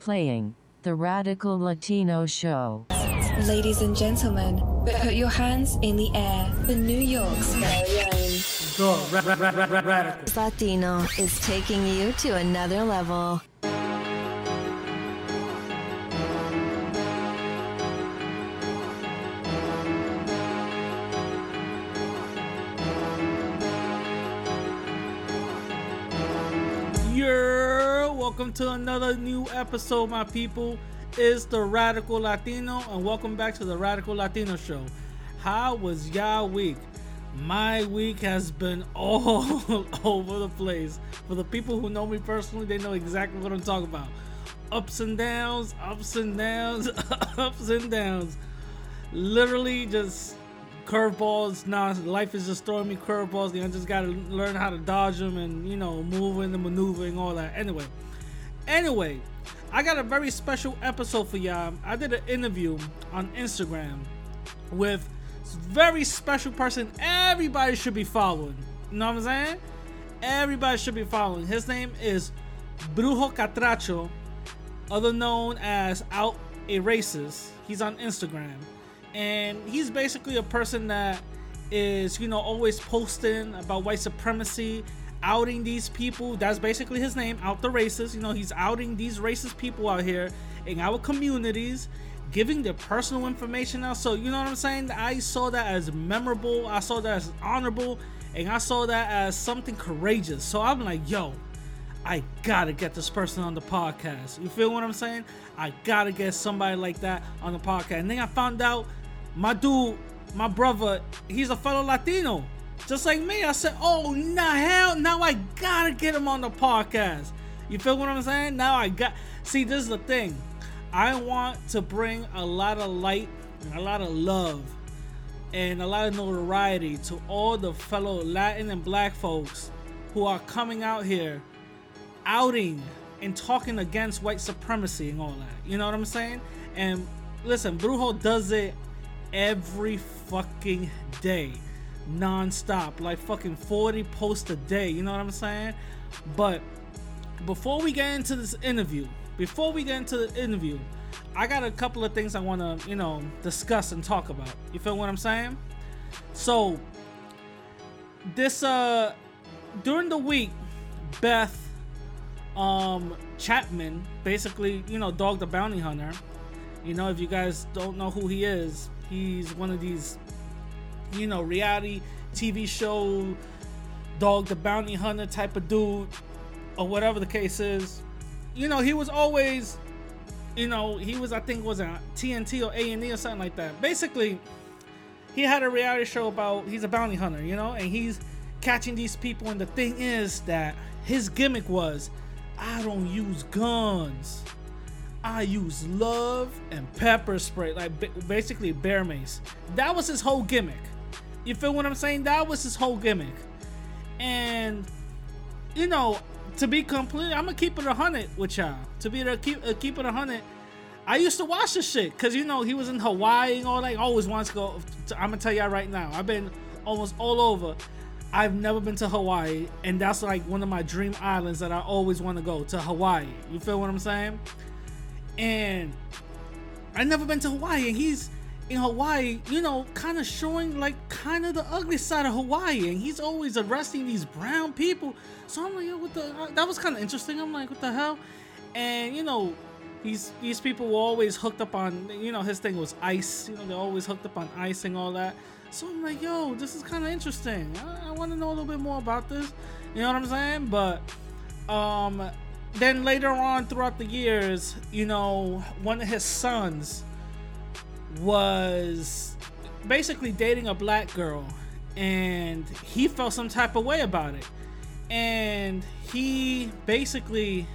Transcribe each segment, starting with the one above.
Playing the Radical Latino Show. Ladies and gentlemen, put your hands in the air for New York's very own. The. Latino is taking you to another level. Welcome to another new episode, my people. It's the Radical Latino, and welcome back to the Radical Latino Show. How was y'all week? My week has been all over the place. For the people who know me personally, they know exactly what I'm talking about. Ups and downs, ups and downs, ups and downs. Literally just curveballs. Now life is just throwing me curveballs. I just gotta learn how to dodge them and you know moving and maneuvering all that. Anyway, anyway, I got a very special episode for y'all. I did an interview on Instagram with very special person. Everybody should be following. You know what I'm saying? Everybody should be following. His name is Brujo Catracho, other known as Out a Racist. He's on Instagram. And he's basically a person that is, you know, always posting about white supremacy, outing these people. That's basically his name, Out the Racist. You know, he's outing these racist people out here in our communities, giving their personal information out. So, you know what I'm saying? I saw that as memorable, I saw that as honorable, and I saw that as something courageous. So I'm like, yo, I gotta get this person on the podcast. You feel what I'm saying? I gotta get somebody like that on the podcast. And then I found out my dude, my brother, he's a fellow Latino, just like me. I said, oh, nah, hell, now I gotta get him on the podcast. You feel what I'm saying? Now I got. See, this is the thing. I want to bring a lot of light and a lot of love and a lot of notoriety to all the fellow Latin and black folks who are coming out here outing and talking against white supremacy and all that. You know what I'm saying? And listen, Brujo does it every fucking day, non-stop, like fucking 40 posts a day. You know what I'm saying? But before we get into this interview, before we get into the interview, I got a couple of things I want to, you know, discuss and talk about. You feel what I'm saying? So, this uh during the week, Beth um Chapman, basically, you know, Dog the Bounty Hunter. You know, if you guys don't know who he is, he's one of these, you know, reality TV show Dog the Bounty Hunter type of dude, or whatever the case is. You know, he was always, you know, he was I think was a TNT or A and E or something like that. Basically, he had a reality show about he's a bounty hunter, you know, and he's catching these people. And the thing is that his gimmick was, I don't use guns. I use love and pepper spray, like basically bear mace. That was his whole gimmick. You feel what I'm saying? That was his whole gimmick. And you know, to be complete, I'm gonna keep it a hundred with y'all. To be to keep uh, keep it a hundred. I used to watch this shit because you know he was in Hawaii and all that. I always wants to go. I'm gonna tell y'all right now. I've been almost all over. I've never been to Hawaii, and that's like one of my dream islands that I always want to go to Hawaii. You feel what I'm saying? And I've never been to Hawaii, and he's in Hawaii, you know, kind of showing like kind of the ugly side of Hawaii, and he's always arresting these brown people. So I'm like, what the? uh, That was kind of interesting. I'm like, what the hell? And you know, these these people were always hooked up on, you know, his thing was ice. You know, they're always hooked up on ice and all that. So I'm like, yo, this is kind of interesting. I, I want to know a little bit more about this. You know what I'm saying? But um, then later on throughout the years, you know, one of his sons was basically dating a black girl and he felt some type of way about it. And he basically,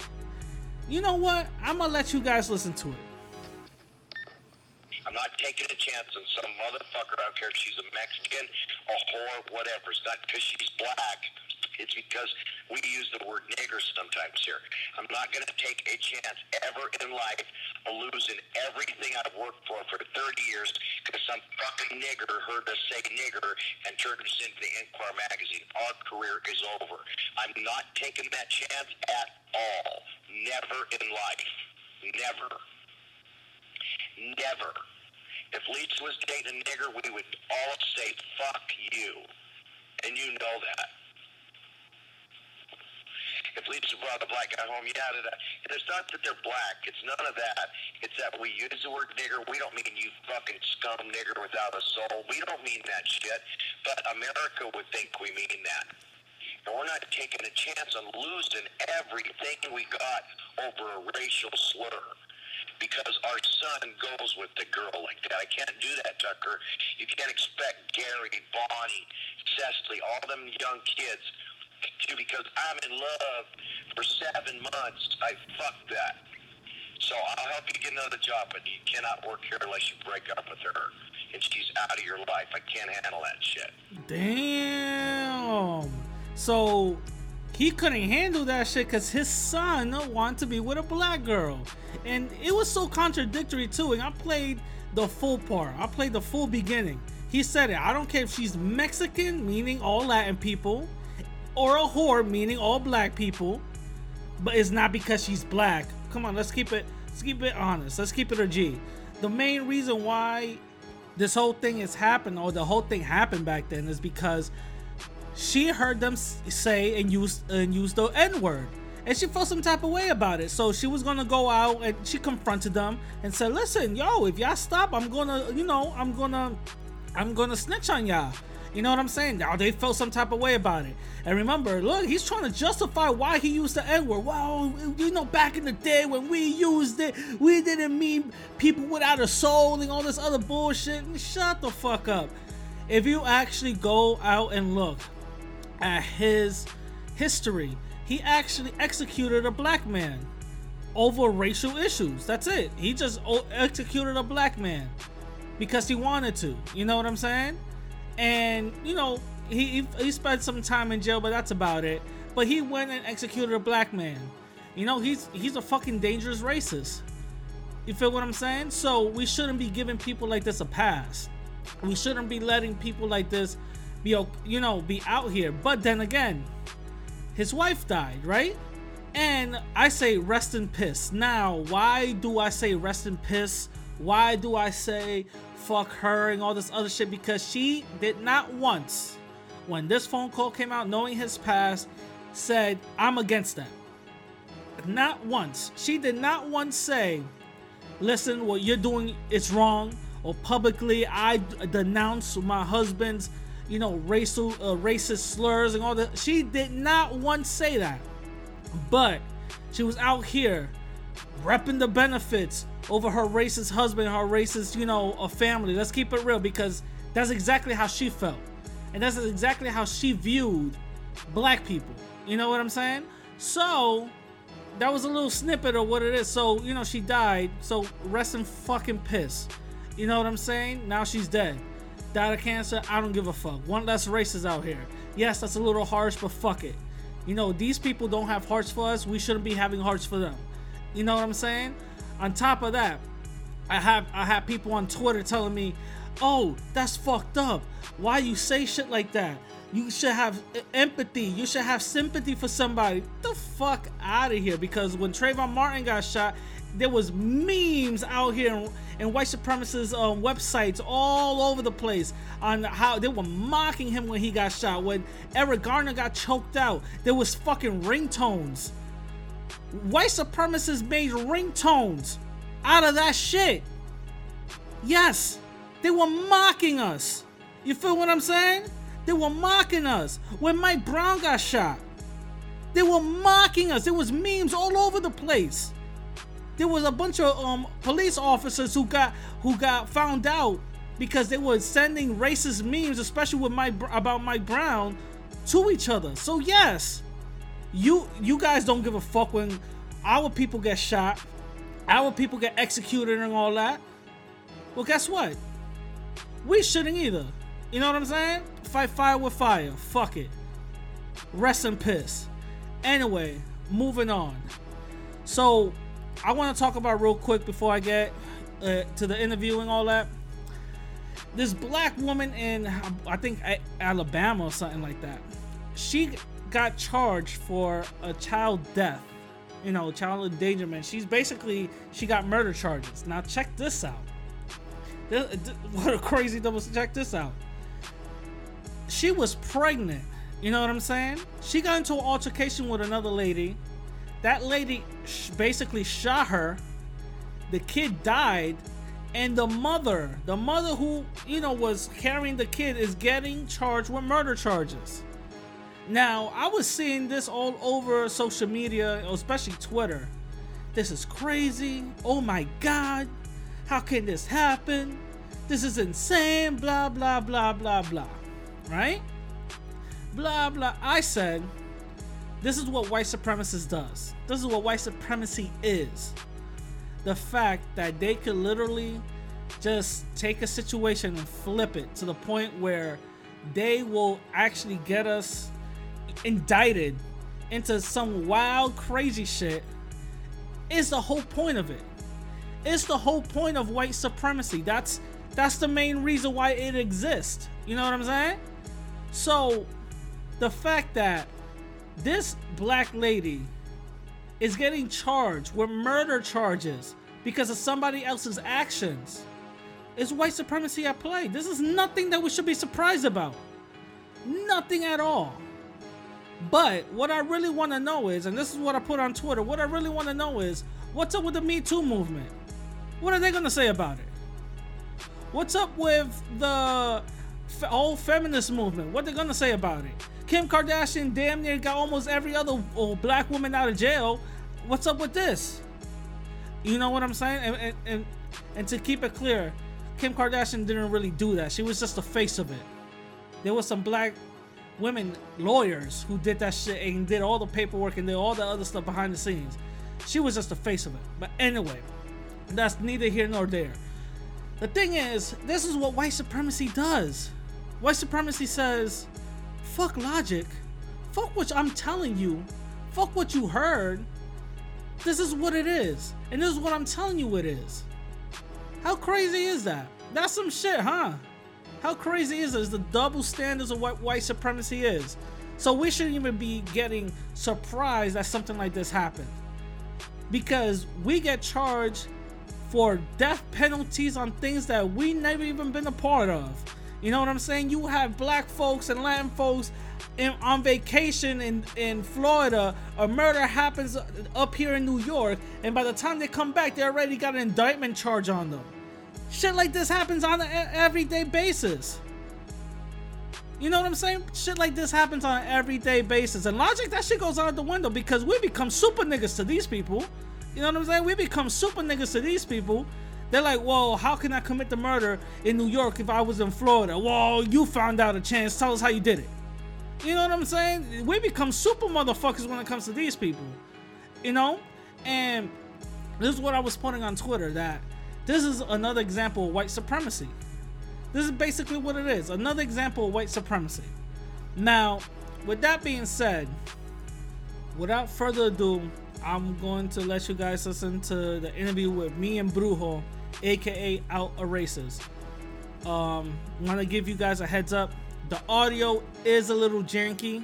you know what? I'm gonna let you guys listen to it. I'm not taking a chance on some motherfucker. I don't care if she's a Mexican, a whore, whatever. It's not because she's black. It's because we use the word nigger sometimes here. I'm not going to take a chance ever in life of losing everything I've worked for for 30 years because some fucking nigger heard us say nigger and turned us into the Enquirer magazine. Our career is over. I'm not taking that chance at all. Never in life. Never. Never. If Lyssa was dating a nigger, we would all say, fuck you. And you know that. If Lyssa brought a black guy home, yeah, da, da. And it's not that they're black. It's none of that. It's that we use the word nigger. We don't mean you fucking scum nigger without a soul. We don't mean that shit. But America would think we mean that. And we're not taking a chance on losing everything we got over a racial slur because our son goes with the girl like that. I can't do that, Tucker. You can't expect Garry, Bonnie, Cecily, all them young kids to because I'm in love for seven months. I fuck that. So I'll help you get another job, but you cannot work here unless you break up with her and she's out of your life. I can't handle that shit. Damn. So he couldn't handle that shit because his son wanted to be with a black girl. And it was so contradictory too. And I played the full part. I played the full beginning. He said it. I don't care if she's Mexican, meaning all Latin people, or a whore, meaning all black people. But it's not because she's black. Come on, let's keep it let's keep it honest. Let's keep it a G. The main reason why this whole thing has happened, or the whole thing happened back then, is because she heard them say and use and use the N word, and she felt some type of way about it. So she was gonna go out and she confronted them and said, "Listen, yo, if y'all stop, I'm gonna, you know, I'm gonna, I'm gonna snitch on y'all." You know what I'm saying? Now they felt some type of way about it. And remember, look, he's trying to justify why he used the N word. Well, you know, back in the day when we used it, we didn't mean people without a soul and all this other bullshit. Shut the fuck up. If you actually go out and look at his history, he actually executed a black man over racial issues. That's it. He just executed a black man because he wanted to. You know what I'm saying? And you know, he he, spent some time in jail, but that's about it. But he went and executed a black man. You know, he's he's a fucking dangerous racist. You feel what I'm saying? So we shouldn't be giving people like this a pass. We shouldn't be letting people like this be you know be out here. But then again, his wife died, right? And I say rest in piss. Now, why do I say rest in piss? Why do I say fuck her and all this other shit? Because she did not once, when this phone call came out, knowing his past, said, I'm against that. Not once. She did not once say, listen, what you're doing is wrong, or publicly I denounce my husband's, you know, racial, uh, racist slurs and all that. She did not once say that. But she was out here repping the benefits over her racist husband, her racist, you know, a family. Let's keep it real because that's exactly how she felt. And that's exactly how she viewed black people. You know what I'm saying? So that was a little snippet of what it is. So, you know, she died. So rest in fucking piss. You know what I'm saying? Now she's dead. Died of cancer. I don't give a fuck. One less racist out here. Yes, that's a little harsh, but fuck it. You know, these people don't have hearts for us. We shouldn't be having hearts for them. You know what I'm saying? On top of that, I have I have people on Twitter telling me, "Oh, that's fucked up. Why you say shit like that? You should have empathy. You should have sympathy for somebody." the fuck out of here! Because when Trayvon Martin got shot, there was memes out here and, and white supremacist um, websites all over the place on how they were mocking him when he got shot. When Eric Garner got choked out, there was fucking ringtones. White supremacists made ringtones out of that shit. Yes, they were mocking us. You feel what I'm saying? They were mocking us. When Mike Brown got shot, they were mocking us. There was memes all over the place. There was a bunch of um, police officers who got who got found out because they were sending racist memes, especially with Mike about Mike Brown, to each other. So yes, you you guys don't give a fuck when our people get shot, our people get executed and all that. Well, guess what? We shouldn't either. You know what I'm saying? Fight fire with fire. Fuck it. Rest in piss. Anyway, moving on. So, I want to talk about real quick before I get uh, to the interview and all that. This black woman in, I think, Alabama or something like that. She got charged for a child death you know, child endangerment. She's basically she got murder charges. Now check this out. This- th- what a crazy double. Check this out. She was pregnant. You know what I'm saying? She got into an altercation with another lady. That lady sh- basically shot her. The kid died, and the mother, the mother who you know was carrying the kid, is getting charged with murder charges. Now, I was seeing this all over social media, especially Twitter. This is crazy. Oh my God. How can this happen? This is insane. Blah, blah, blah, blah, blah. Right? Blah, blah. I said, this is what white supremacist does. This is what white supremacy is. The fact that they could literally just take a situation and flip it to the point where they will actually get us indicted into some wild, crazy shit is the whole point of it. It's the whole point of white supremacy. That's that's the main reason why it exists. You know what I'm saying? So the fact that this black lady is getting charged with murder charges because of somebody else's actions is white supremacy at play. This is nothing that we should be surprised about. Nothing at all. But what I really want to know is, and this is what I put on Twitter, what I really want to know is, what's up with the Me Too movement? What are they going to say about it? What's up with the f- whole feminist movement? What they going to say about it? Kim Kardashian damn near got almost every other oh, black woman out of jail. What's up with this? You know what I'm saying? And, and, and, and to keep it clear, Kim Kardashian didn't really do that. She was just the face of it. There was some black women lawyers who did that shit and did all the paperwork and did all the other stuff behind the scenes. She was just the face of it. But anyway, that's neither here nor there. The thing is, this is what white supremacy does. White supremacy says, fuck logic, fuck what I'm telling you, fuck what you heard. This is what it is. And this is what I'm telling you it is. How crazy is that? That's some shit, huh? How crazy is this? The double standards of what white supremacy is. So we shouldn't even be getting surprised that something like this happened. Because we get charged for death penalties on things that we never even been a part of. You know what I'm saying? You have black folks and Latin folks in, on vacation in, in Florida. A murder happens up here in New York, and by the time they come back, they already got an indictment charge on them. Shit like this happens on an everyday basis. You know what I'm saying? Shit like this happens on an everyday basis. And logic, that shit goes out the window because we become super niggas to these people. You know what I'm saying? We become super niggas to these people. They're like, whoa, how can I commit the murder in New York if I was in Florida? Well, you found out a chance. Tell us how you did it. You know what I'm saying? We become super motherfuckers when it comes to these people. You know? And this is what I was putting on Twitter that this is another example of white supremacy. This is basically what it is another example of white supremacy. Now, with that being said, without further ado, I'm going to let you guys listen to the interview with me and Brujo, aka Out a Racist. Um, want to give you guys a heads up. The audio is a little janky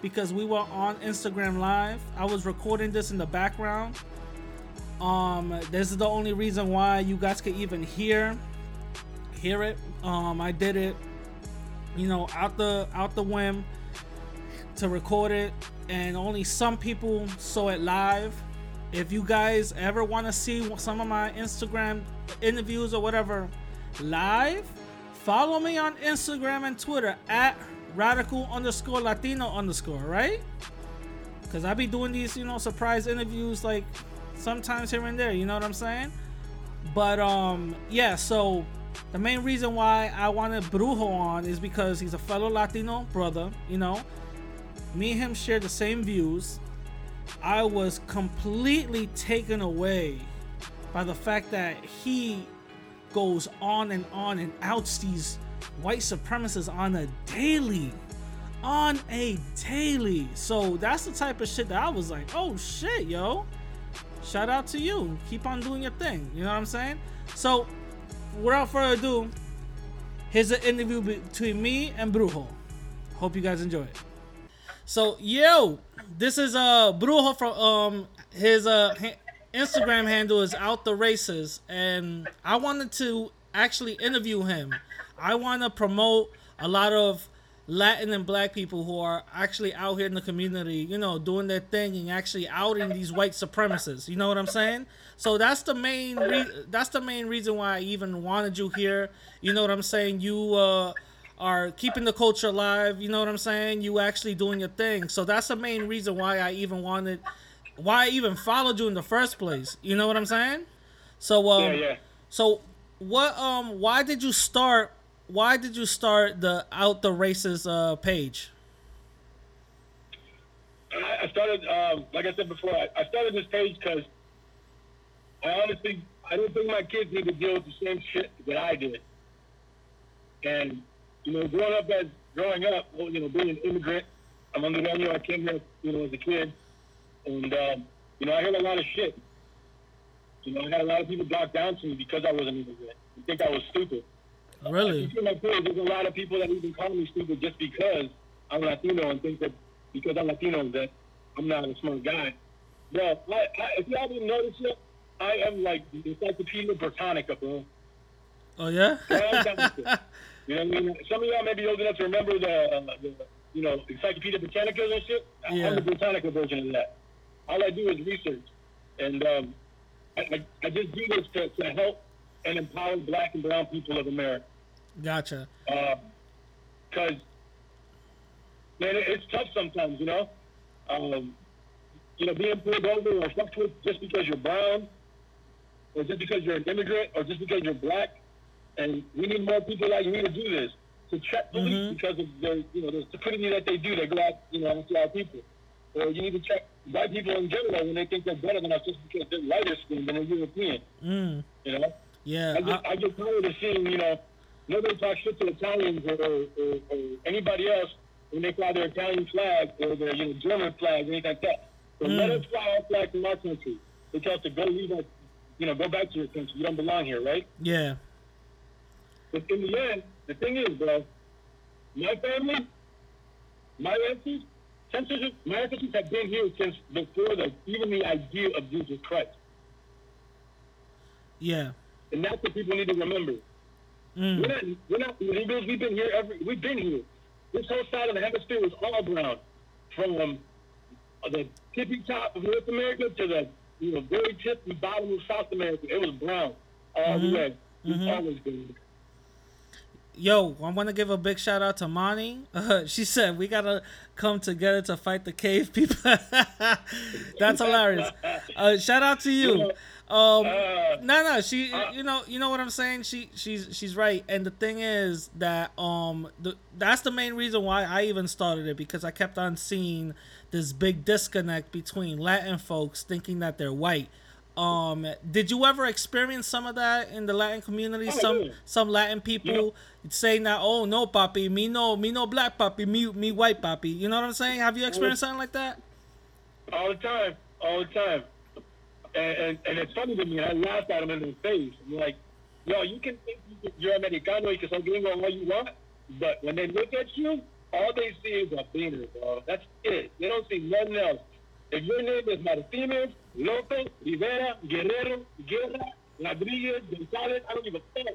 because we were on Instagram Live. I was recording this in the background. Um, this is the only reason why you guys could even hear hear it. Um, I did it, you know, out the out the whim to record it, and only some people saw it live. If you guys ever want to see some of my Instagram interviews or whatever live, follow me on Instagram and Twitter at radical underscore Latino underscore, right? Because I be doing these, you know, surprise interviews like sometimes here and there, you know what I'm saying? But um, yeah, so the main reason why I wanted Brujo on is because he's a fellow Latino brother, you know. Me and him share the same views. I was completely taken away by the fact that he goes on and on and outs these white supremacists on a daily. On a daily. So that's the type of shit that I was like, oh shit, yo. Shout out to you. Keep on doing your thing. You know what I'm saying? So, without further ado, here's an interview between me and Brujo. Hope you guys enjoy it. So, yo, this is uh Brujo from um his uh Instagram handle is out the races, and I wanted to actually interview him. I want to promote a lot of Latin and Black people who are actually out here in the community, you know, doing their thing and actually outing these white supremacists. You know what I'm saying? So that's the main re- that's the main reason why I even wanted you here. You know what I'm saying? You uh are keeping the culture alive. You know what I'm saying? You actually doing your thing. So that's the main reason why I even wanted, why I even followed you in the first place. You know what I'm saying? So um, Yeah, yeah. so what um, why did you start? Why did you start the out the races uh page? I started, um, like I said before, I, started this page because I honestly, I didn't think my kids need to deal with the same shit that I did. And, you know, growing up as, growing up, well, you know, being an immigrant, I'm under year, I came here, you know, as a kid. And, um, you know, I heard a lot of shit. You know, I had a lot of people talk down to me because I was an immigrant. They think I was stupid. You Really? see my page, there's a lot of people that even call me stupid just because I'm Latino and think that because I'm Latino that I'm not a smart guy. Well, I, I, if y'all didn't notice it, I am like the Encyclopedia Britannica, bro. Oh yeah. Well done with it. You know what I mean? Some of y'all may be old enough to remember the, uh, the you know, Encyclopedia Britannica and shit. Yeah. I'm the Britannica version of that. All I do is research. And um, I, I, I just do this to, to help and empower black and brown people of America. gotcha. Because, man, it, it's tough sometimes, you know? Um, you know, being pulled over or fucked with just because you're brown, or just because you're an immigrant, or just because you're black. And we need more people like me to do this, to check police Mhm. because of the, you know, the stupidity that they do. They go out, you know, after our people. Or you need to check white people in general when they think they're better than us just because they're lighter skinned than a European, Mm. you know? Yeah. I get, I- I get tired of seeing, you know, nobody talks shit to Italians or, or, or, or anybody else when they fly their Italian flag or their, you know, German flag or anything like that. So Mm. let us fly our flag from our country. They tell us to go leave our, you know, go back to your country. You don't belong here, right? yeah. But in the end, the thing is, bro, my family, my ancestors, ancestors, my ancestors have been here since before the even the idea of Jesus Christ. Yeah. And that's what people need to remember. Mm. We're not, we're not illegals. We've been here every. We've been here. This whole side of the hemisphere was all brown, from um, the tippy top of North America to the you know very tip and bottom of South America. It was brown all the way. We've Mhm. always been. Yo, I want to give a big shout out to Monty. Uh, she said we gotta come together to fight the cave people. That's hilarious. Uh, shout out to you. Um, Uh, no, no, she, you know, you know what I'm saying. She, she's, she's right. And the thing is that, um, the, that's the main reason why I even started it because I kept on seeing this big disconnect between Latin folks thinking that they're white. Um, did you ever experience some of that in the Latin community? Oh, some, yeah. some Latin people saying that, oh no, papi, me no, me no black papi, me, me white papi. You know what I'm saying? Have you experienced something like that? all the time, all the time. And, and, and it's funny to me. I laugh at them in their face. I'm like, yo, you can think you're Americano, you can say gringo all you want, but when they look at you, all they see is a beaner, bro. That's it. They don't see nothing else. If your name is Martinez, Lopez, Rivera, Guerrero, Guerra, Rodriguez, Gonzalez, I don't give a fuck.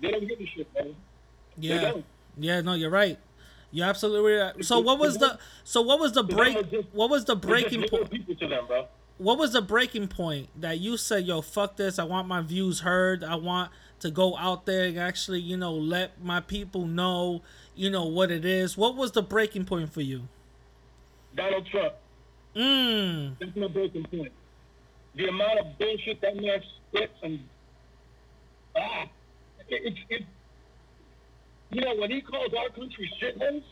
They don't give a shit, man. Yeah, yeah, no, you're right. You're absolutely right. So what was the so what was the break? What was the breaking point? People to them, bro. What was the breaking point that you said, "Yo, fuck this! I want my views heard. I want to go out there and actually, you know, let my people know, you know, what it is." What was the breaking point for you? Donald Trump. Mm. That's my breaking point. The amount of bullshit that man spits and ah, it, it, it, you know when he calls our country shitholes,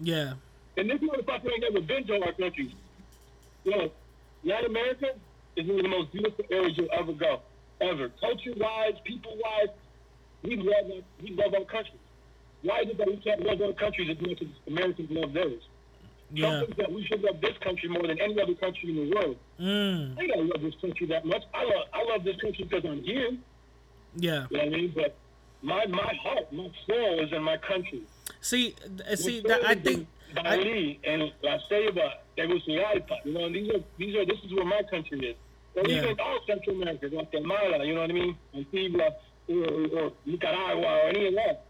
Yeah. and this motherfucker ain't never been to our country. You know, Latin America is one of the most beautiful areas you'll ever go, ever. Culture-wise, people-wise, we love our, we love our country. Why is it that we can't love other countries as much as Americans love theirs? Yeah. Thinks that we should love this country more than any other country in the world. Mm. I don't love this country that much. I love I love this country because I'm here. Yeah. You know what I mean? But my my heart, my soul is in my country. See, see that I think. in I, Bali and La Ceiba, Tegucigalpa. You know, these are these are this is where my country is. Or Yeah. even all Central America, Guatemala. You know what I mean? Antigua or, or Nicaragua or any of that.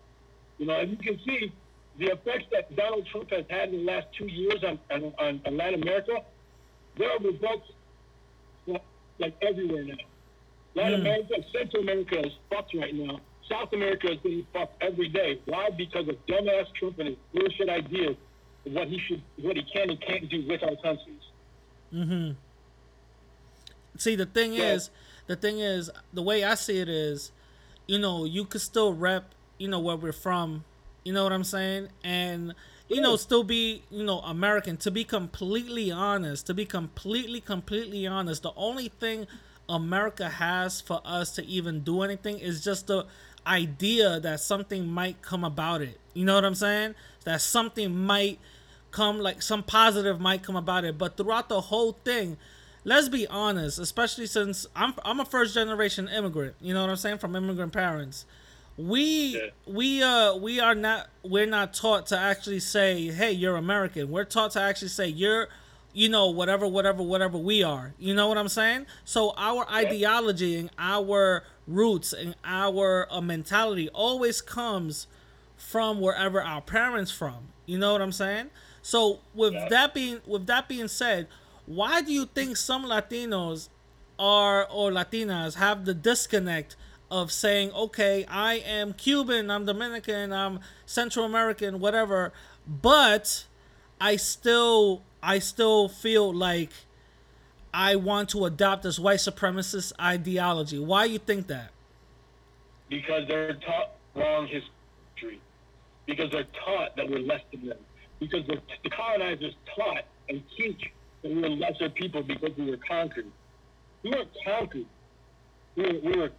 You know, as you can see, the effects that Donald Trump has had in the last two years on on, on, on Latin America, there are results like, like everywhere now. Latin hmm. America, Central America is fucked right now. South America is being fucked every day. Why? Because of dumbass Trump and his bullshit ideas of what he should, what he can and can't do with our countries. Mm-hmm. see the thing Yeah. is the thing is the way i see it is you know you could still rep you know where we're from you know what i'm saying and you know still be you know american to be completely honest to be completely completely honest the only thing america has for us to even do anything is just the idea that something might come about it. You know what i'm saying? That something might come like some positive might come about it. But throughout the whole thing let's be honest especially since i'm i'm a first generation immigrant you know what i'm saying from immigrant parents. We Yeah. we uh we are not we're not taught to actually say hey you're american. We're taught to actually say you're you know whatever whatever whatever we are. You know what i'm saying? So our ideology and our roots and our uh, mentality always comes from wherever our parents from. You know what i'm saying? So with Yeah. that being with that being said why do you think some latinos are or latinas have the disconnect of saying okay i am cuban i'm dominican i'm central american whatever but i still i still feel like i want to adopt this white supremacist ideology why you think that because they're taught wrong history, because they're taught that we're less than them, because the, the colonizers taught and teach that we were lesser people because we were conquered. We weren't conquered. We were, we were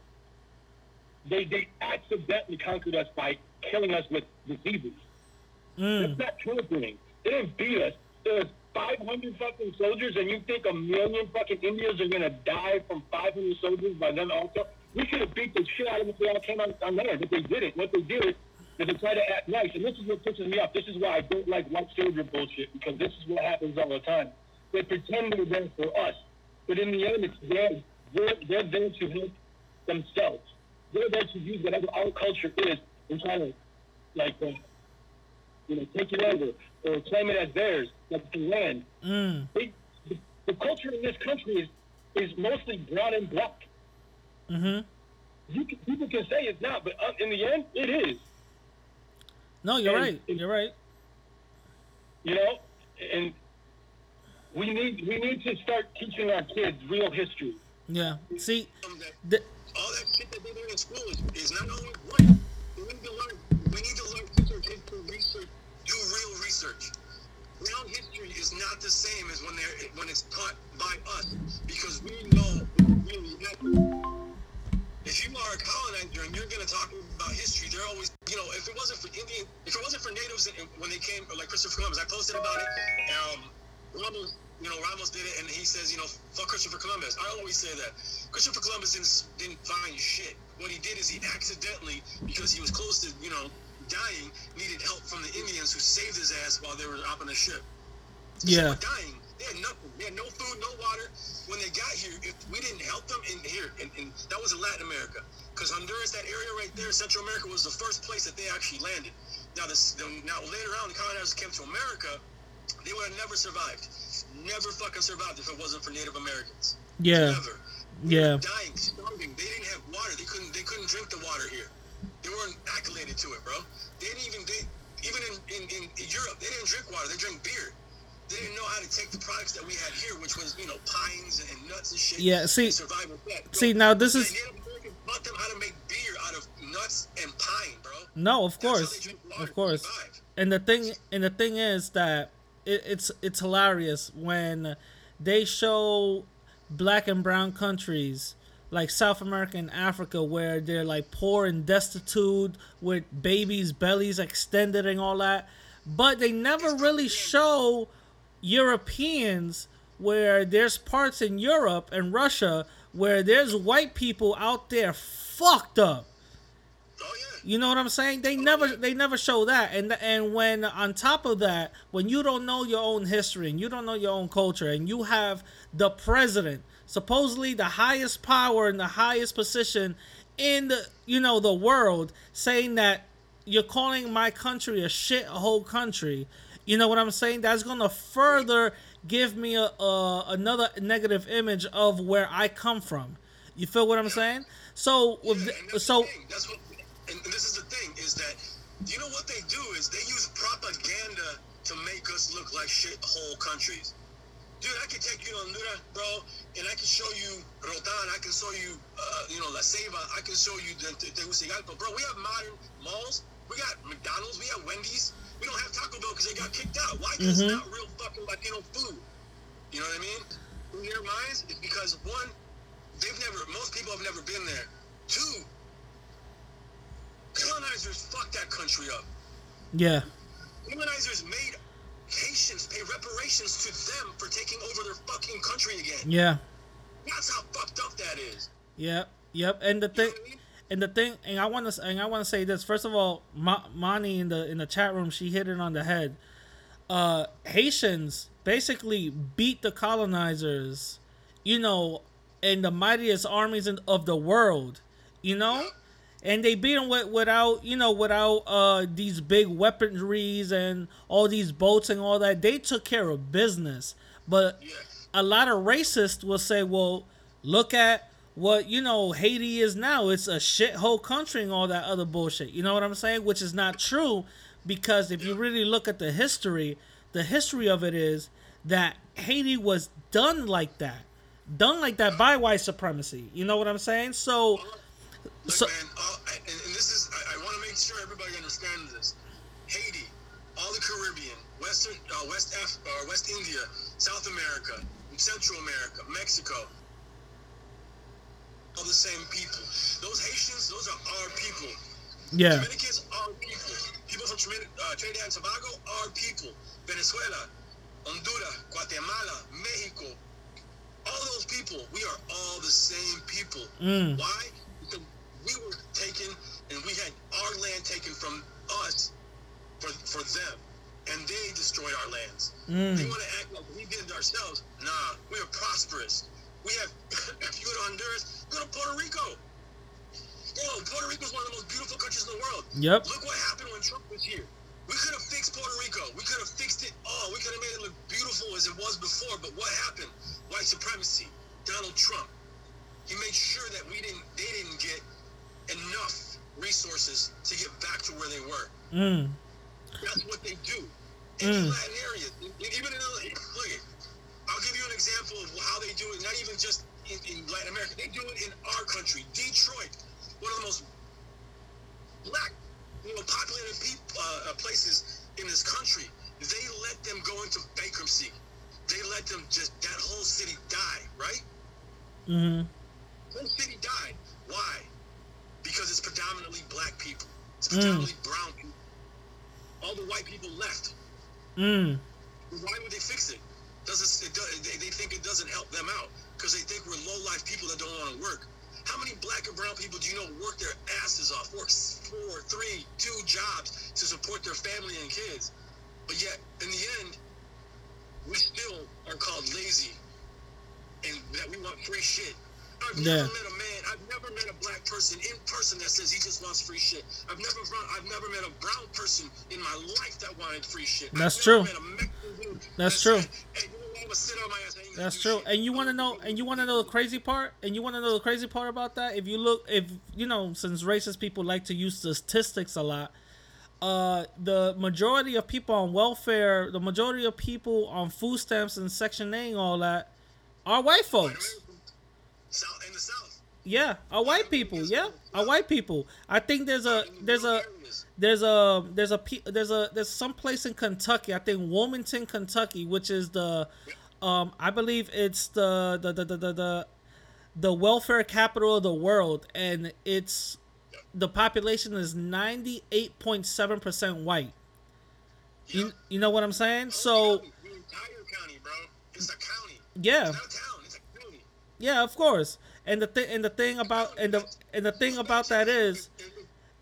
they, they accidentally conquered us by killing us with diseases. Mm. That's not trifling. They didn't beat us. There was 500 fucking soldiers, and you think a million fucking Indians are gonna die from 500 soldiers by them also? We should have beat the shit out of them if they all came on, on there, but they didn't. What they did is they tried to act nice, and this is what pisses me off. This is why I don't like white soldier bullshit because this is what happens all the time. They pretend they're there for us, but in the end, it's they're, they're there to help themselves. They're there to use whatever our culture is and try to, like, uh, you know, take it over or claim it as theirs, like the land. mm, They, the, the culture in this country is is mostly brown and black. mm-hmm. You can, people can say it's not, but uh, in the end, it is. no you're And- right you're right You know, and we need we need to start teaching our kids real history. yeah see the, all that shit that they learn in school is, is not only right. We need to learn. We need to learn research, history, research, do real research. Real history is not the same as when they're when it's taught by us because we know really happened. If you are a colonizer and you're going to talk about history, they're always, you know, if it wasn't for Indian, if it wasn't for natives when they came, like Christopher Columbus, I posted about it. Um, Ramos, you know, Ramos did it, and he says, you know, fuck Christopher Columbus. I always say that Christopher Columbus didn't didn't find shit. What he did is he accidentally, because he was close to, you know, dying, needed help from the Indians who saved his ass while they were up on the ship. They yeah were dying. They had nothing. They had no food, no water. When they got here, if we didn't help them in here, and, and that was in Latin America, because Honduras, that area right there, Central America, was the first place that they actually landed. Now, this, now later on, the colonizers came to America. They would have never survived. Never fucking survived if it wasn't for Native Americans. yeah Never. yeah Dying, starving. They didn't have water. They couldn't. They couldn't drink the water here. They weren't acclimated to it, bro. They didn't even. They even in, in, in, Europe, they didn't drink water. They drank beer. They didn't know how to take the products that we had here, which was you know pines and nuts and shit. Yeah, see- survive with that. see, now this is- taught them how to make beer out of nuts and pine, bro. no of That's how they course of course and the thing and the thing is that it, it's it's hilarious when they show black and brown countries like South America and Africa where they're like poor and destitute with babies' bellies extended and all that. But they never really show Europeans where there's parts in Europe and Russia where there's white people out there fucked up. You know what I'm saying? They never they never show that. And and when on top of that, when you don't know your own history and you don't know your own culture and you have the president, supposedly the highest power and the highest position in the you know the world saying that you're calling my country a shit hole country. You know what I'm saying? That's going to further give me a, a another negative image of where I come from. You feel what I'm saying? So with Yeah, th- and that's so the. That's what, and, and this is the thing is that you know what they do is they use propaganda to make us look like shithole countries. Dude, I can take you to Honduras, bro, and I can show you Roatán, I can show you, uh, you know, La Ceiba, I can show you the the Tegucigalpa. Bro, we have modern malls, we got McDonald's, we have Wendy's. We don't have Taco Bell because they got kicked out. Why? Because Mhm. it's not real fucking Latino food. You know what I mean? In their minds, it's because one, they've never, most people have never been there. Two, colonizers fucked that country up. yeah. Colonizers made Haitians pay reparations to them for taking over their fucking country again. Yeah. That's how fucked up that is. Yep, yep. And the You know thing, I mean? and the thing, and I want to, and I want to say this. First of all, Ma- Mani in the in the chat room, she hit it on the head. Uh, Haitians basically beat the colonizers, you know, in the mightiest armies in, of the world, you know, and they beat them with, without, you know, without uh these big weaponries and all these boats and all that. They took care of business, but Yeah. a lot of racists will say, well, look at what, you know, Haiti is now. It's a shithole country and all that other bullshit. You know what I'm saying? Which is not true because if you really look at the history, the history of it is that Haiti was done like that. Done like that by white supremacy. You know what I'm saying? So, Look, So- man, all, and, and this is, I, I want to make sure everybody understands this. Haiti, all the Caribbean, Western, uh, West Af, uh, West India, South America, Central America, Mexico, all the same people. Those Haitians, those are our people. yeah. Dominicans are people. People from uh, Trinidad and Tobago are people. Venezuela, Honduras, Guatemala, Mexico, all those people, we are all the same people. Mm. Why? We were taken and we had our land taken from us for, for them. And they destroyed our lands. Mm. They want to act like we did it ourselves. Nah, we are prosperous. We have, if you go to Honduras, go to Puerto Rico. Bro, Puerto Rico is one of the most beautiful countries in the world. Yep. Look what happened when Trump was here. We could have fixed Puerto Rico. We could have fixed it all. We could have made it look beautiful as it was before. But what happened? White supremacy. Donald Trump. He made sure that we didn't. They didn't get enough resources to get back to where they were. Mm. That's what they do. In Mm. Latin areas, even in the, look, I'll give you an example of how they do it. Not even just in, in Latin America, they do it in our country, Detroit, one of the most black, you know, populated uh, uh, places in this country. They let them go into bankruptcy. They let them just that whole city die, right? Mm-hmm. whole city died. Why? Because it's predominantly black people. It's Mm. predominantly brown people. All the white people left. Mm. Why would they fix it? Doesn't it do, they, they think it doesn't help them out because they think we're low life people that don't want to work. How many black and brown people do you know work their asses off, work four, three, two jobs to support their family and kids, but yet in the end, we still are called lazy, and that we want free shit. I've Yeah. never met a man. I've never met a black person in person that says he just wants free shit. I've never, run- I've never met a brown person in my life that wanted free shit. That's true. a That's that true. said, Hey, you know what? I'ma sit on my ass. I ain't gonna That's true. shit." And you want to know and you want to know the crazy part? And you want to know the crazy part about that? If you look if you know since racist people like to use statistics a lot, uh the majority of people on welfare, the majority of people on food stamps and section 8 and all that are white folks. South in the South. Yeah, are white people. Yeah, are white people. I think there's a there's a there's a there's a there's a there's some place in Kentucky. I think Wilmington, Kentucky, which is the um I believe it's the the the the the, the, welfare capital of the world, and it's the population is ninety eight point seven percent white. You, you know what I'm saying? So county, bro. It's a county. yeah, yeah, of course. And the thing and the thing about and the and the thing about that is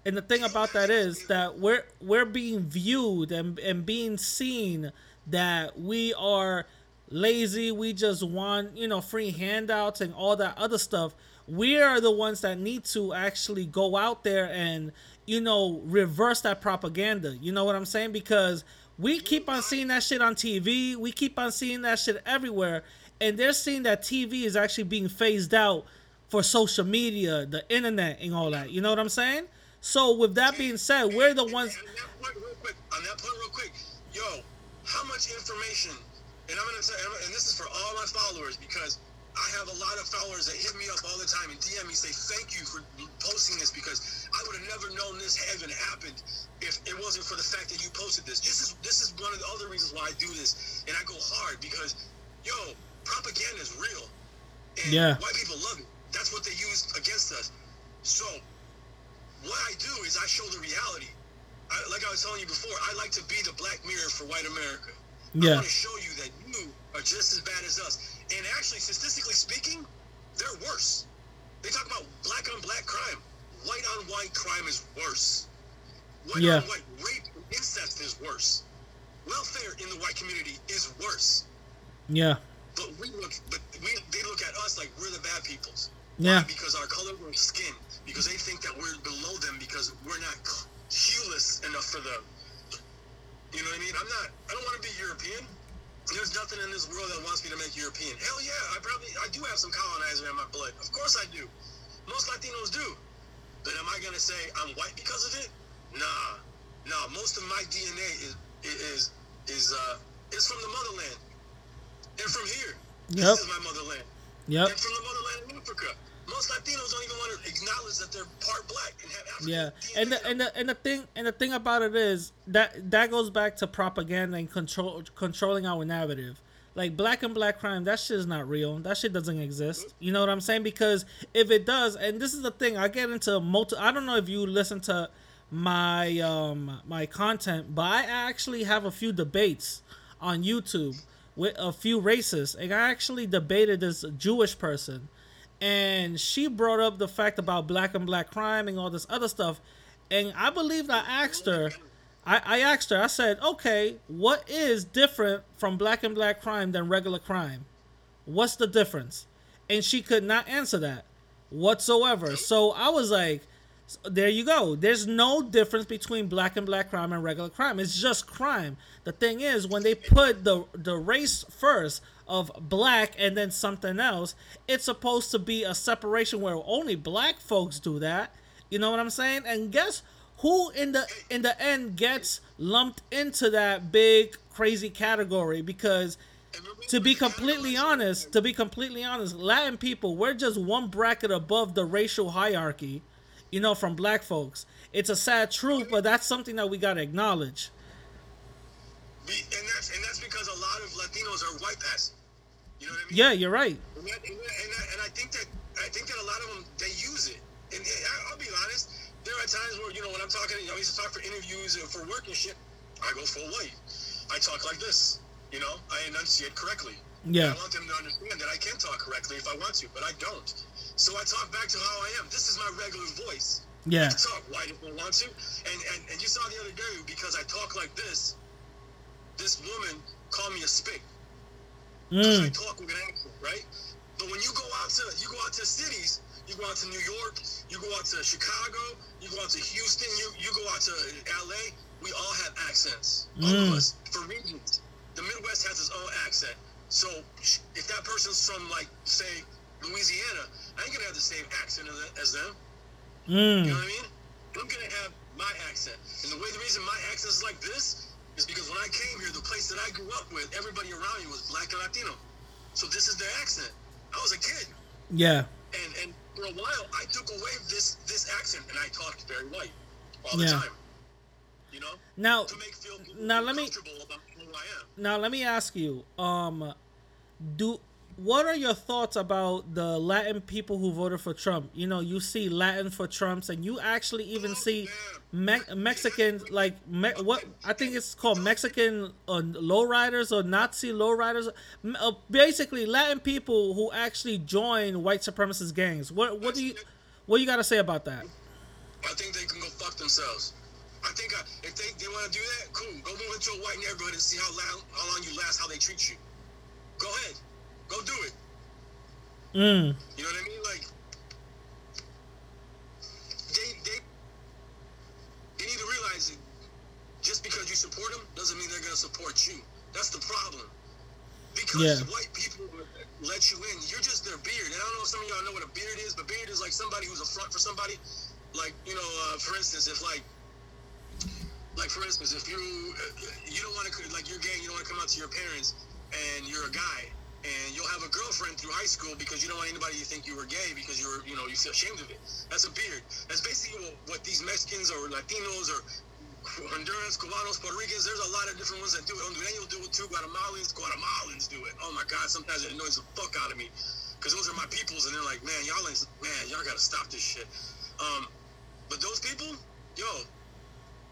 and the thing about that is that we're we're being viewed and and being seen that we are lazy we just want you know free handouts and all that other stuff. We are the ones that need to actually go out there and you know reverse that propaganda. You know what i'm saying? Because we keep on seeing that shit on tv we keep on seeing that shit everywhere and they're seeing that tv is actually being phased out for social media the internet and all that you know what i'm saying so with that being said we're the ones On that point, real quick, on that point, real quick, yo, how much information? And I'm gonna say, and this is for all my followers because I have a lot of followers that hit me up all the time and DM me say thank you for posting this because I would have never known this had even happened if it wasn't for the fact that you posted this. This is this is one of the other reasons why I do this and I go hard because, yo, propaganda is real. And Yeah. white people love it. That's what they use against us. So what I do is I show the reality. I, like I was telling you before, I like to be the black mirror for white America. Yeah. I want to show you that you are just as bad as us. And actually, statistically speaking, they're worse. They talk about black on black crime. White on white crime is worse. White Yeah. on white rape and incest is worse. Welfare in the white community is worse. yeah But we look, but we, they look at us like we're the bad peoples. Yeah. Why? Because our color of skin. Because they think that we're below them because we're not hueless enough for them. You know what I mean? I'm not. I don't want to be European. There's nothing in this world that wants me to make European. Hell yeah, I probably I do have some colonizer in my blood. Of course I do. Most Latinos do. But am I gonna say I'm white because of it? Nah, nah. Most of my DNA is is is uh is from the motherland and from here. Yep. This is my motherland. yep And from the motherland of Africa. Most Latinos don't even want to acknowledge that they're part black and have African Yeah, DNA. and the, and the and the thing and the thing about it is that that goes back to propaganda and control controlling our narrative. Like black and black crime, that shit is not real. That shit doesn't exist. You know what I'm saying? Because if it does, and this is the thing, I get into multi. I don't know if you listen to my um my content, but I actually have a few debates on YouTube with a few racists, and I actually debated this Jewish person. And she brought up the fact about black and black crime and all this other stuff. And i believe i asked her I, I asked her i said okay what is different from black and black crime than regular crime? What's the difference? And she could not answer that whatsoever. So i was like there you go. There's no difference between black and black crime and regular crime. It's just crime. The thing is when they put the the race first of black and then something else it's supposed to be a separation where only black folks do that. You know what i'm saying? And guess who in the in the end gets lumped into that big crazy category? Because to be completely honest, to be completely honest, Latin people, we're just one bracket above the racial hierarchy, you know, from black folks. It's a sad truth, but that's something that we gotta acknowledge. Be- and that's and that's because a lot of Latinos are white passing. You know what I mean? Yeah, you're right. And, that, and, that, and, I think that I think that a lot of them they use it. And, I'll be honest, there are times where you know when I'm talking, you know, I used to talk for interviews and for work and shit. I go full white. I talk like this. You know, I enunciate correctly. Yeah. I want them to understand that I can talk correctly if I want to, but I don't. So I talk back to how I am. This is my regular voice. Yeah. I talk white if I want to. And, and and you saw the other day because I talk like this, this woman called me a spick. Because I Mm, talk with an accent, right? But when you go out to you go out to cities, you go out to New York, you go out to Chicago, you go out to Houston, you you go out to LA, we all have accents. All Mm. of us for reasons. The Midwest has its own accent. So if that person's from like say Louisiana, I ain't gonna have the same accent as, them. You know mm, what I mean? I'm gonna have my accent. And the way the reason my accent is like this is because when I came here, the place that I grew up with, everybody around me was black and Latino. So this is their accent. I was a kid. yeah, And and for a while I took away this this accent and I talked very white all the Yeah. time. You know? Now, To make feel now let me about who I am. now let me ask you, um, do what are your thoughts about the Latin people who voted for Trump? You know, you see Latin for Trumps, and you actually even see Me- Mexican like me- what I think it's called Mexican uh, lowriders or Nazi lowriders. Uh, basically, Latin people who actually join white supremacist gangs. What what do you what you got to say about that? I think they can go fuck themselves. I think uh, if they, they want to do that, cool. Go move into a white neighborhood and see how long, how long you last, how they treat you. Go ahead. Go do it. Mm. You know what I mean? Like, they, they, they need to realize that just because you support them doesn't mean they're going to support you. That's the problem. Because Yeah. white people let you in, you're just their beard. And I don't know if some of y'all know what a beard is, but beard is like somebody who's a front for somebody. Like, you know, uh, for instance, if like, like for instance, if you you don't want to like you're gay, you don't want to come out to your parents, and you're a guy, and you'll have a girlfriend through high school because you don't want anybody to think you were gay because you're you know you feel ashamed of it. That's a beard. That's basically what, what these Mexicans or Latinos or Hondurans, Cubanos, Puerto Ricans. There's a lot of different ones that do it. Hondureños do it too. Guatemalans, Guatemalans do it. Oh my God! Sometimes it annoys the fuck out of me because those are my peoples, and they're like, man, y'all ain't, man, y'all gotta stop this shit. Um, but those people, yo,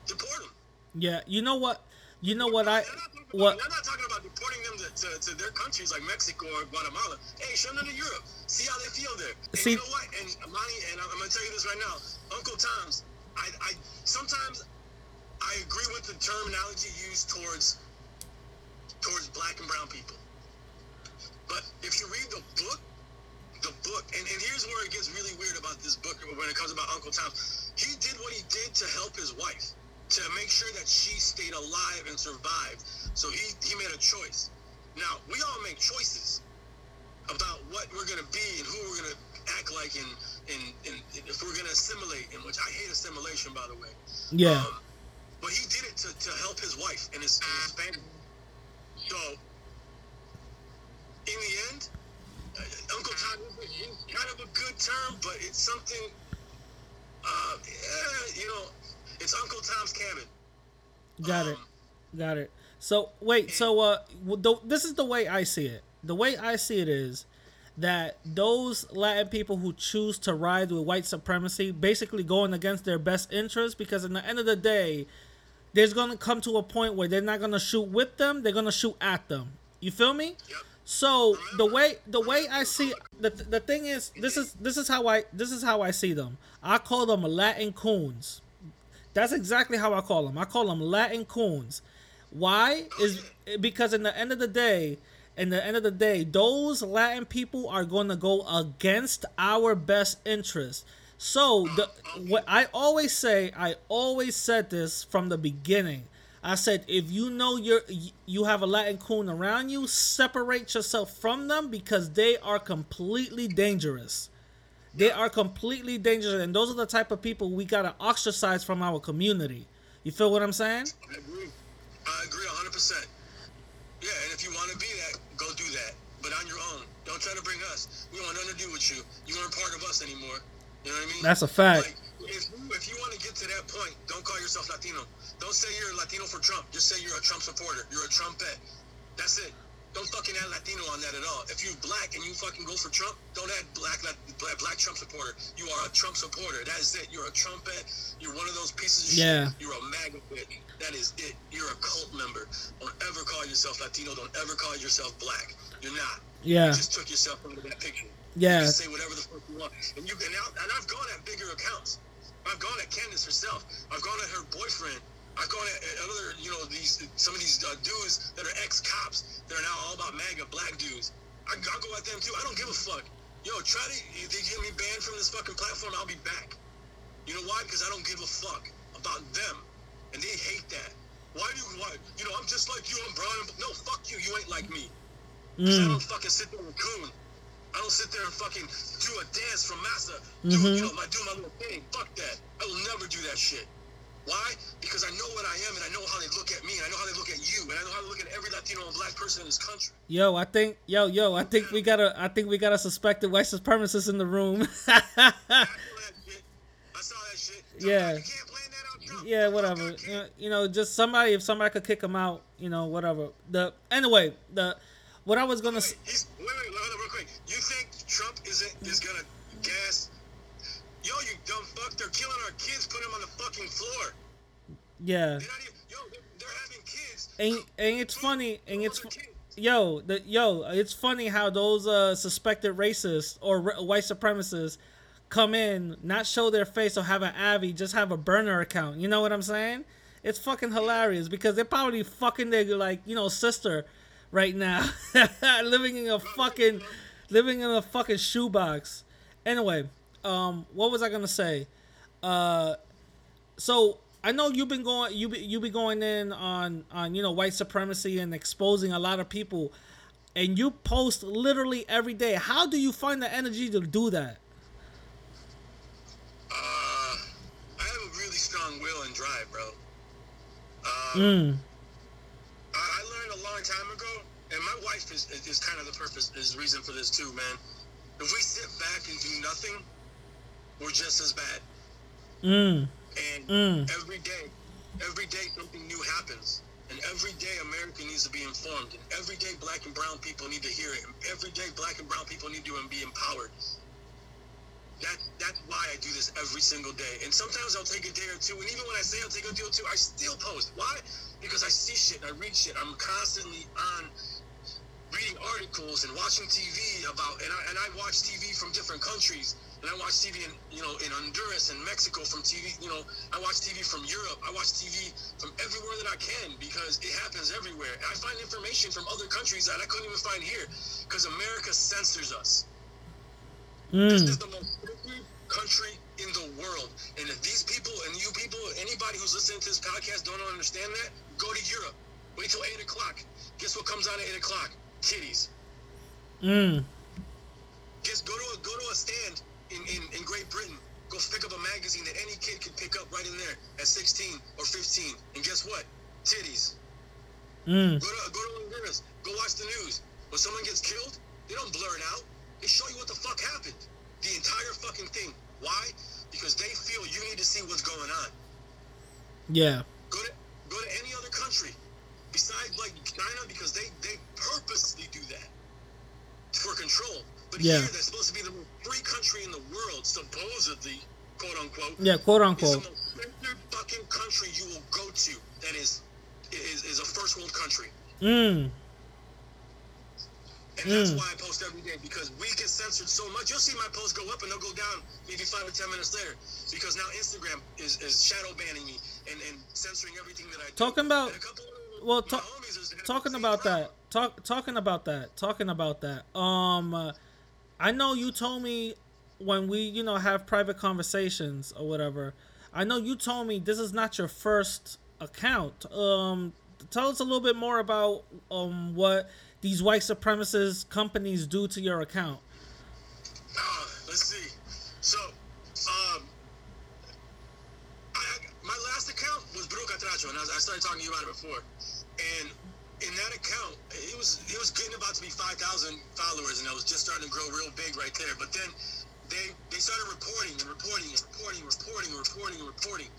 deport them. Yeah, you know what? You know what I I'm not talking what about, I'm not talking about deporting them to, to, to their countries like Mexico or Guatemala. Hey, send them to Europe. See how they feel there. And See- you know what? And Monty, and I'm, I'm gonna tell you this right now, Uncle Tom's. I, I sometimes I agree with the terminology used towards towards black and brown people. But if you read the book, the book, and, and here's where it gets really weird about this book when it comes about Uncle Tom. He did what he did to help his wife, to make sure that she stayed alive and survived. So he, he made a choice. Now, we all make choices about what we're going to be and who we're going to act like and, and, and if we're going to assimilate, and which I hate assimilation, by the way. yeah. Um, but he did it to, to help his wife and his, and his family. So, in the end, uh, Uncle Tom is kind of a good term, but it's something, uh, eh, you know, it's Uncle Tom's cabin. Got it. Um, Got it. So wait, so uh, the, this is the way I see it. The way I see it is that those Latin people who choose to ride with white supremacy basically going against their best interest because in the end of the day, there's gonna come to a point where they're not gonna shoot with them; they're gonna shoot at them. You feel me? Yep. So the way the way I see the the thing is this is this is how I this is how I see them. I call them Latin coons. That's exactly how I call them. I call them Latin coons. Why is because in the end of the day, in the end of the day, those Latin people are going to go against our best interest. So the what I always say, I always said this from the beginning. I said if you know you're you have a Latin coon around you, separate yourself from them because they are completely dangerous. They are completely dangerous, and those are the type of people we gotta ostracize from our community. You feel what I'm saying? I agree. I agree 100%. Yeah, and if you want to be that, go do that. But on your own. Don't try to bring us. We don't want nothing to do with you. You aren't part of us anymore. You know what I mean? That's a fact. Like, if you, if you want to get to that point, don't call yourself Latino. Don't say you're a Latino for Trump. Just say you're a Trump supporter. You're a Trumpet. That's it. Don't fucking add Latino on that at all. If you're black and you fucking go for Trump, don't add black black, black Trump supporter. You are a Trump supporter. That is it. You're a Trumpet. You're one of those pieces of Yeah. shit. You're a MAGA bit. That is it. You're a cult member. Don't ever call yourself Latino. Don't ever call yourself black. You're not. Yeah. You just took yourself out of that picture. Yeah. You can say whatever the fuck you want. And you can out, and I've gone at bigger accounts. I've gone at Candace herself. I've gone at her boyfriend. I've gone at, at other, you know, these some of these uh, dudes that are ex-cops that are now all about MAGA black dudes. I, I'll go at them too. I don't give a fuck. Yo, try to if they get me banned from this fucking platform, I'll be back. You know why? Because I don't give a fuck about them, and they hate that. Why do you? Why? You know, I'm just like you. I'm brown. and- No, fuck you. You ain't like me. 'Cause I Mm. don't fucking sit there and coon. I don't sit there and fucking do a dance from Massa. Do, Mhm. you know, my, do my little thing. Fuck that. I will never do that shit. Why? Because I know what I am and I know how they look at me and I know how they look at you and I know how they look at every Latino and black person in this country. Yo, I think yo yo, I think we got a I think we got a suspected white supremacist in the room. I saw that shit. I saw that shit. Yeah. You can't blame that on Trump. yeah, whatever. You know, just somebody if somebody could kick him out, you know, whatever. The anyway, the what I was gonna Wait, wait, wait, wait, real quick. You think Trump isn't is gonna gas? Yo, you dumb fuck! They're killing our kids, putting them on the fucking floor. yeah. They're even, yo, they're, they're having kids. And and it's funny and it's yo the yo it's funny how those uh suspected racists or r- white supremacists come in, not show their face or have an Avi, just have a burner account. You know what I'm saying? It's fucking hilarious because they're probably fucking their like you know sister right now, living in a fucking living in a fucking shoebox. Anyway, um, what was I gonna say? Uh, so I know you've been going you be, you be going in on on you know white supremacy and exposing a lot of people, and you post literally every day. How do you find the energy to do that? Uh, I have a really strong will and drive, bro. Um, Mm. I, I learned a long time ago, and my wife is, is kind of the purpose, is the reason for this too, man. If we sit back and do nothing, we're just as bad. Mm. And Mm. every day, every day something new happens. And every day America needs to be informed. And every day black and brown people need to hear it. And every day black and brown people need to be empowered. That, that's why I do this every single day. And sometimes I'll take a day or two. And even when I say I'll take a day or two, I still post. Why? Because I see shit, I read shit. I'm constantly on reading articles and watching TV about, and I, and I watch TV from different countries. And I watch TV in, you know, in Honduras and Mexico from TV, you know, I watch TV from Europe. I watch TV from everywhere that I can because it happens everywhere. And I find information from other countries that I couldn't even find here because America censors us. This Mm. is the most country in the world. And if these people and you people, anybody who's listening to this podcast don't understand that, go to Europe. Wait till 8 o'clock. Guess what comes on at 8 o'clock? Titties. Mm. Just go to a go to a stand in, in, in Great Britain. Go pick up a magazine that any kid can pick up right in there at 16 or 15. And guess what? Titties. Mm. Go to go to Honduras. Go watch the news. When someone gets killed, they don't blur it out. They show you what the fuck happened. The entire fucking thing. Why? Because they feel you need to see what's going on. Yeah. Go to go to any other country besides like China because they they purposely do that for control. But Yeah. here they're supposed to be the most free country in the world, supposedly, quote unquote. Yeah. Quote It's unquote. the most fucking country you will go to that is is, is a first world country. Mm. And that's Mm. why I post every day because we get censored so much. You'll see my posts go up and they'll go down maybe five or ten minutes later because now Instagram is, is shadow banning me and, and censoring everything that I do. Talking about- And a couple of well, ta- homies is having talking about problem. that talk talking about that talking about that um uh, i know you told me when we you know have private conversations or whatever i know you told me this is not your first account um tell us a little bit more about um what these white supremacist companies do to your account Ah, let's see. So, um, I, my last account was Tracho, and I, I started talking to you about it before. And in that account, it was it was getting about to be five thousand followers, and I was just starting to grow real big right there. But then they they started reporting and reporting and reporting, reporting, reporting, and reporting,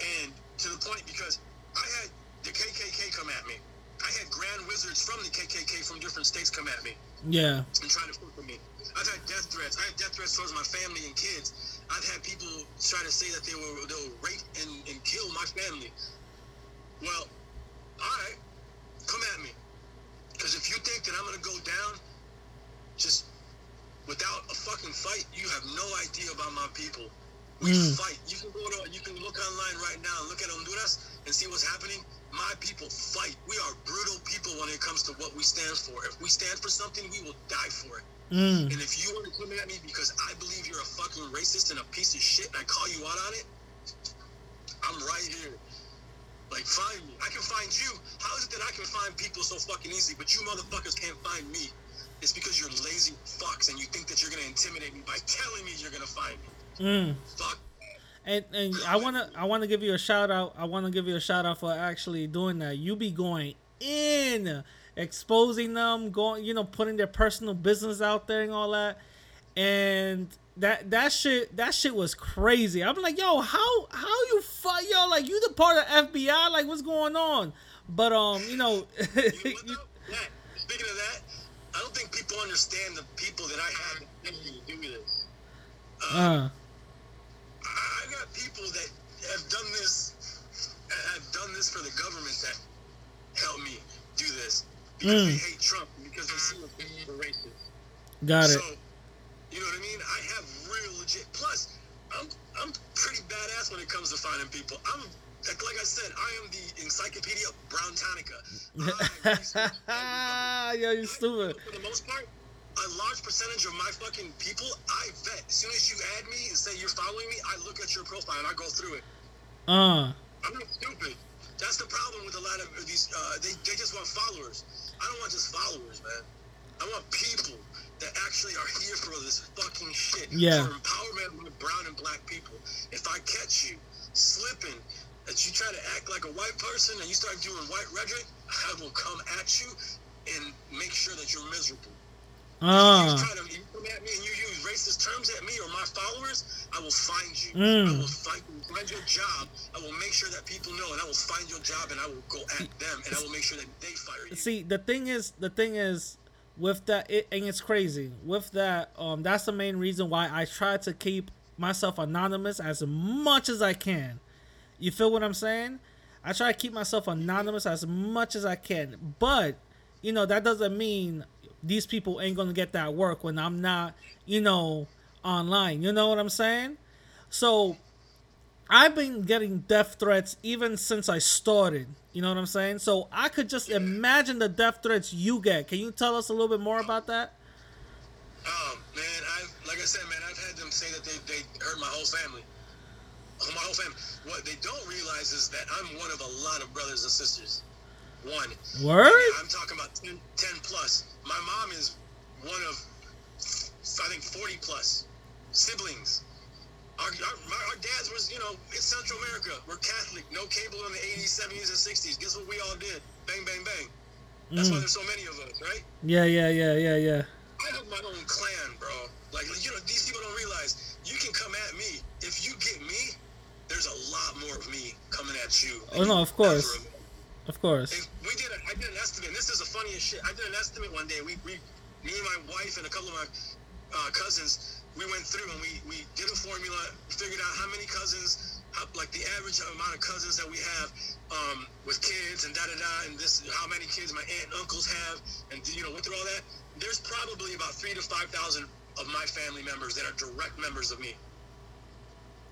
and to the point because I had the KKK come at me. I had grand wizards from the KKK from different states come at me yeah and trying to fuck with me. I've had death threats. I had death threats towards my family and kids. I've had people try to say that they will they will rape and, and kill my family. Well, all right, come at me. Because if you think that I'm gonna go down, just without a fucking fight, you have no idea about my people. We Mm. fight. You can go to you can look online right now and look at Honduras and see what's happening. My people fight. We are brutal people when it comes to what we stand for. If we stand for something, we will die for it. mm. And if you want to come at me because I believe you're a fucking racist and a piece of shit and I call you out on it, I'm right here. Like, find me. I can find you. How is it that I can find people so fucking easy, but you motherfuckers can't find me? It's because you're lazy fucks and you think that you're gonna intimidate me by telling me you're gonna find me. Mm. Fuck. and and I wanna I wanna give you a shout out. I wanna give you a shout out for actually doing that. You be going in, exposing them, going you know putting their personal business out there and all that, and that that shit that shit was crazy. I'm like, yo, how how you fuck yo, like you the part of FBI, like what's going on? But um, you know, You know? Yeah. Speaking of that, I don't think people understand the people that I help me do this. uh, I got people that have done this, have done this for the government that help me do this because Mm. they hate Trump because they see us as racist. got it. You know what I mean? I have real legit. Plus, I'm I'm pretty badass when it comes to finding people. I'm like, like I said, I am the encyclopedia of Brown Tonica. I Yo, you stupid. for the most part, a large percentage of my fucking people, I vet. As soon as you add me and say you're following me, I look at your profile and I go through it. Uh, I'm not stupid. That's the problem with a lot of these. Uh, they, they just want followers. I don't want just followers, man. I want people that actually are here for this fucking shit. Yeah. For empowerment of brown and black people. If I catch you slipping, that you try to act like a white person and you start doing white rhetoric, I will come at you and make sure that you're miserable. uh, You try to you come at me and you use racist terms at me or my followers, I will find you. Mm. I will find, find your job. I will make sure that people know, and I will find your job, and I will go at them, and I will make sure that they fire you. see, the thing is, the thing is, with that, it, and it's crazy. With that, um, that's the main reason why I try to keep myself anonymous as much as I can. You feel what I'm saying? I try to keep myself anonymous as much as I can, but you know that doesn't mean these people ain't gonna get that work when I'm not, you know, online. You know what I'm saying? So I've been getting death threats even since I started. You know what I'm saying? So I could just imagine the death threats you get. Can you tell us a little bit more about that? Um, man, I like I said, man, I've had them say that they, they hurt my whole family. Oh, My whole family. What they don't realize is that I'm one of a lot of brothers and sisters. One. Word? I'm talking about 10, 10 plus. My mom is one of, I think, 40 plus siblings. Our, our, my, our dads was, you know, in Central America. We're Catholic. No cable in the 80s, 70s, and 60s. Guess what we all did? Bang, bang, bang. That's why there's so many of us, right? Yeah, yeah, yeah, yeah, yeah. I have my own clan, bro. Like, you know, these people don't realize you can come at me. If you get me, there's a lot more of me coming at you. Oh, no, of course. Of course. And we did. A, I did an estimate. This is the funniest shit. I did an estimate one day. We, we me and my wife and a couple of my uh, cousins, we went through and we, we did a formula, figured out how many cousins, how, like the average amount of cousins that we have um, with kids and da da da, and this how many kids my aunt and uncles have, and you know went through all that. There's probably about three to five thousand of my family members that are direct members of me.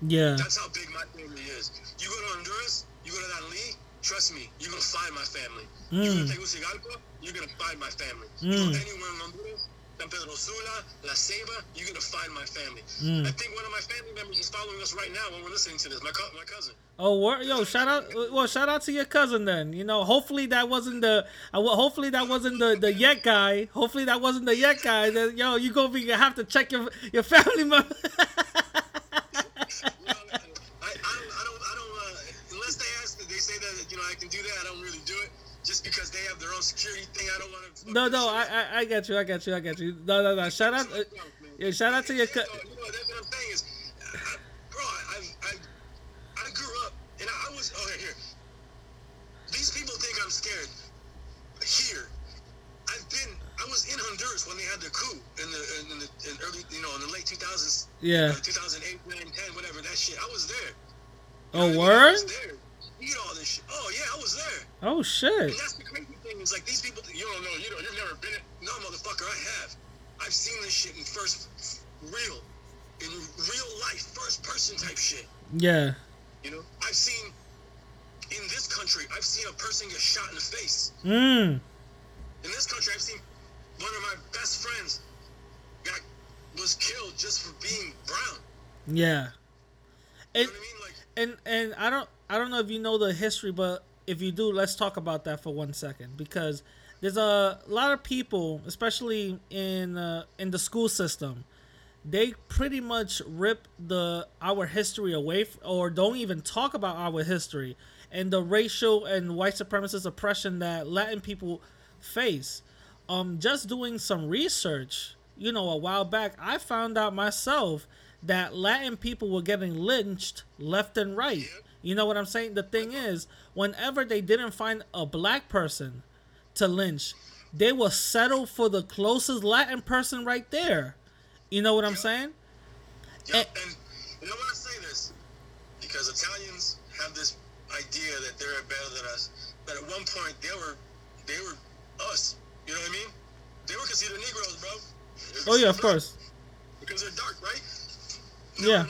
Yeah. That's how big my family is. You go to Honduras, you go to Danlí, trust me, you're gonna find my family. You go Mm. to Tegucigalpa, you're gonna find my family. You go Mm. anywhere in Honduras, San Pedro Sula, La Ceiba, you're gonna find my family. Mm. I think one of my family members is following us right now when we're listening to this. My co- my cousin. Oh, wor- yo, shout out! Well, shout out to your cousin then. You know, hopefully that wasn't the. Uh, hopefully that wasn't the the yet guy. Hopefully that wasn't the yet guy. That yo, you gonna be have to check your your family member. Well, I, I don't, I don't, I don't. Uh, unless they ask, they say that you know I can do that. I don't really do it just because they have their own security thing. I don't want to. no, no, I, I I got you, I got you, I got you. No, no, no. Shout out, uh, yeah, shout out to your. You Co- you know, that's what I'm saying is, I, bro, I, I, I grew up and I was. Oh, here, here. These people think I'm scared. Here, I've been. I was in Honduras when they had the coup in the in the in early, you know, in the late 2000s. Yeah. uh, 2008, 9, 10, whatever that shit. I was there. oh, I word. Eat all this shit. Oh yeah, I was there. Oh shit. And that's the crazy thing is like these people. You don't know. You know. You've never been it. No, motherfucker. I have. I've seen this shit in first, real, in real life, first person type shit. Yeah. You know. I've seen in this country. I've seen a person get shot in the face. Mm. In this country, I've seen one of my best friends got was killed just for being brown. Yeah. You And know what I mean? Like. and and I don't I don't know if you know the history, but if you do, let's talk about that for one second because there's a lot of people, especially in uh, in the school system, they pretty much rip the our history away f- or don't even talk about our history and the racial and white supremacist oppression that Latin people face. Um, just doing some research, you know, a while back, I found out myself that Latin people were getting lynched left and right. You know what I'm saying? The thing is, whenever they didn't find a black person to lynch, they will settle for the closest Latin person right there. You know what I'm saying? Yep. Eh. And you know why I say this? Because Italians have this idea that they're better than us. But at one point they were they were us. You know what I mean? They were considered Negroes, bro. Oh yeah, of course. because they're dark, right? Yeah.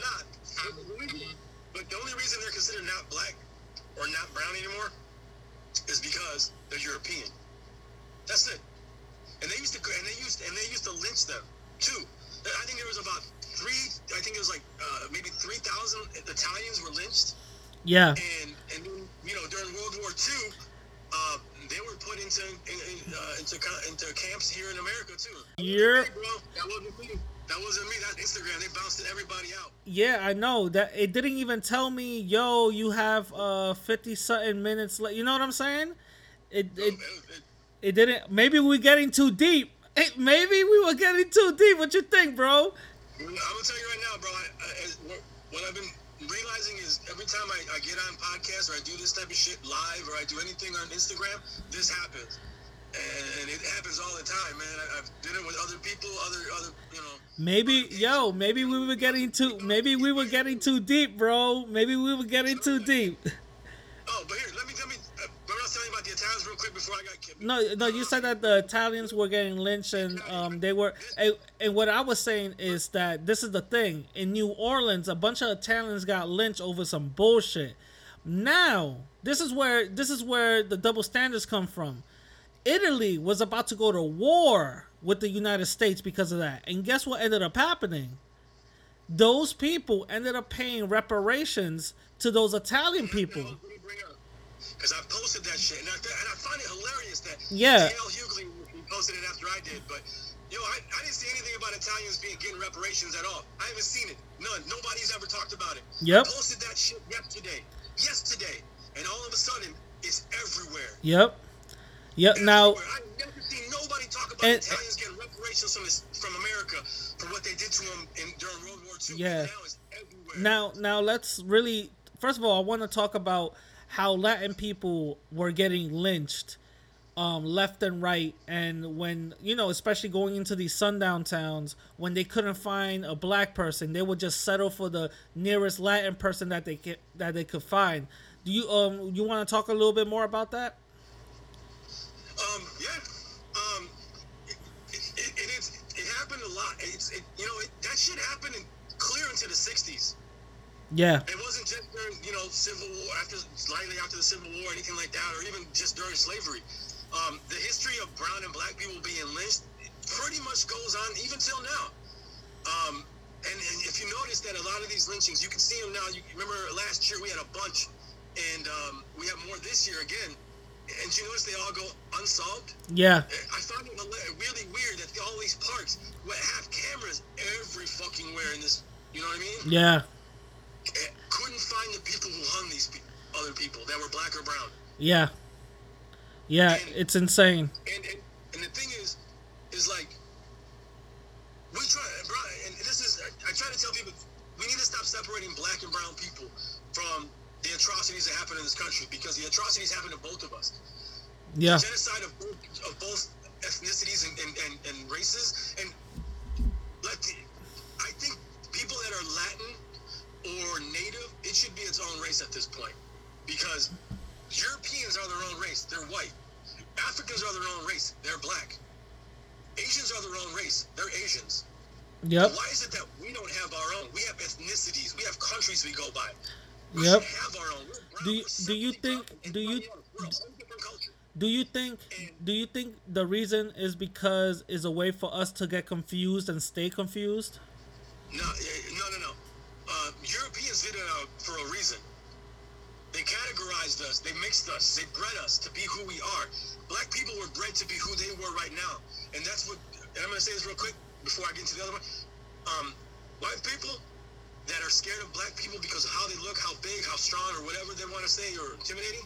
But the reason- But the only reason they're considered not black or not brown anymore is because they're European. That's it. And they used to and they used and they used to lynch them too. I think there was about three. I think it was like uh, maybe three thousand Italians were lynched, Yeah. and and you know during World War II, uh, they were put into in, in, uh, into into camps here in America too. Hey, bro, that wasn't me. That. That's Instagram. They bounced everybody out. Yeah, I know that it didn't even tell me, yo, you have uh 50 something minutes left. You know what I'm saying? It it, It- it- it didn't maybe we're getting too deep. Hey, maybe we were getting too deep. What you think, bro? I'm gonna tell you right now, bro. I, I, what, what I've been realizing is every time I, I get on podcasts or I do this type of shit live or I do anything on Instagram, this happens, and it happens all the time, man. I, I've did it with other people, other other, you know. Maybe yo, maybe we were getting too maybe we were getting too deep, bro. Maybe we were getting too deep. Oh, but here, let me let me. Uh, but I was telling you about the Italians real quick before I got kicked. No, no, you said that the Italians were getting lynched and um they were and, and what I was saying is that this is the thing. In New Orleans, a bunch of Italians got lynched over some bullshit. Now, this is where this is where the double standards come from. Italy was about to go to war with the United States because of that. And guess what ended up happening? Those people ended up paying reparations to those Italian people. Because I posted that shit, and I, and I find it hilarious that Yeah. D.L. Hughley posted it after I did. But yo, I, I didn't see anything about Italians being getting reparations at all. I haven't seen it. None. Nobody's ever talked about it. Yep. I posted that shit yesterday. Yesterday, and all of a sudden, it's everywhere. Yep. Yep. Now I've never seen nobody talk about And- Italians getting reparations from from America for what they did to them in, during World War II. Yeah. Now now now let's really first of all i want to talk about how latin people were getting lynched um, left and right and when you know especially going into these sundown towns when they couldn't find a black person they would just settle for the nearest latin person that they could that they could find do you um you want to talk a little bit more about that Um, yeah. Um, it, it, it, it, it happened a lot. It's, it, you know, it, that shit happened in, clear into the 60s. yeah It wasn't just during, you know, Civil War, after, slightly after the Civil War, anything like that, or even just during slavery. Um, the history of brown and black people being lynched pretty much goes on even till now. Um, and, and if you notice that a lot of these lynchings, you can see them now. You remember last year we had a bunch, and um, we have more this year again. And you notice they all go unsolved. yeah I find it really weird that all these parks have cameras every fucking where in this. You know what I mean? yeah Eh, Couldn't find the people who hung these pe- other people that were black or brown. yeah yeah it's insane And and, and the thing is, is like we try, bro, and this is I, I try to tell people we need to stop separating black and brown people from the atrocities that happen in this country because the atrocities happen to both of us. yeah genocide of both, of both ethnicities and, and, and, and races. And let the, I think people that are Latin or Native, it should be its own race at this point, because Europeans are their own race; they're white. Africans are their own race; they're black. Asians are their own race; they're Asians. yep Why is it that we don't have our own? We have ethnicities, we have countries we go by. We Yep. should have our own. We're Do you- do you think- do you- anybody else. We're a whole different culture. Do you think do you think the reason is because is a way for us to get confused and stay confused? No, eh, no, no, no. Uh, Europeans did it uh, for a reason. They categorized us, they mixed us, they bred us to be who we are. Black people were bred to be who they were right now, and that's what. And I'm gonna say this real quick before I get into the other one. Um, white people that are scared of black people because of how they look, how big, how strong, or whatever they want to say, or intimidating.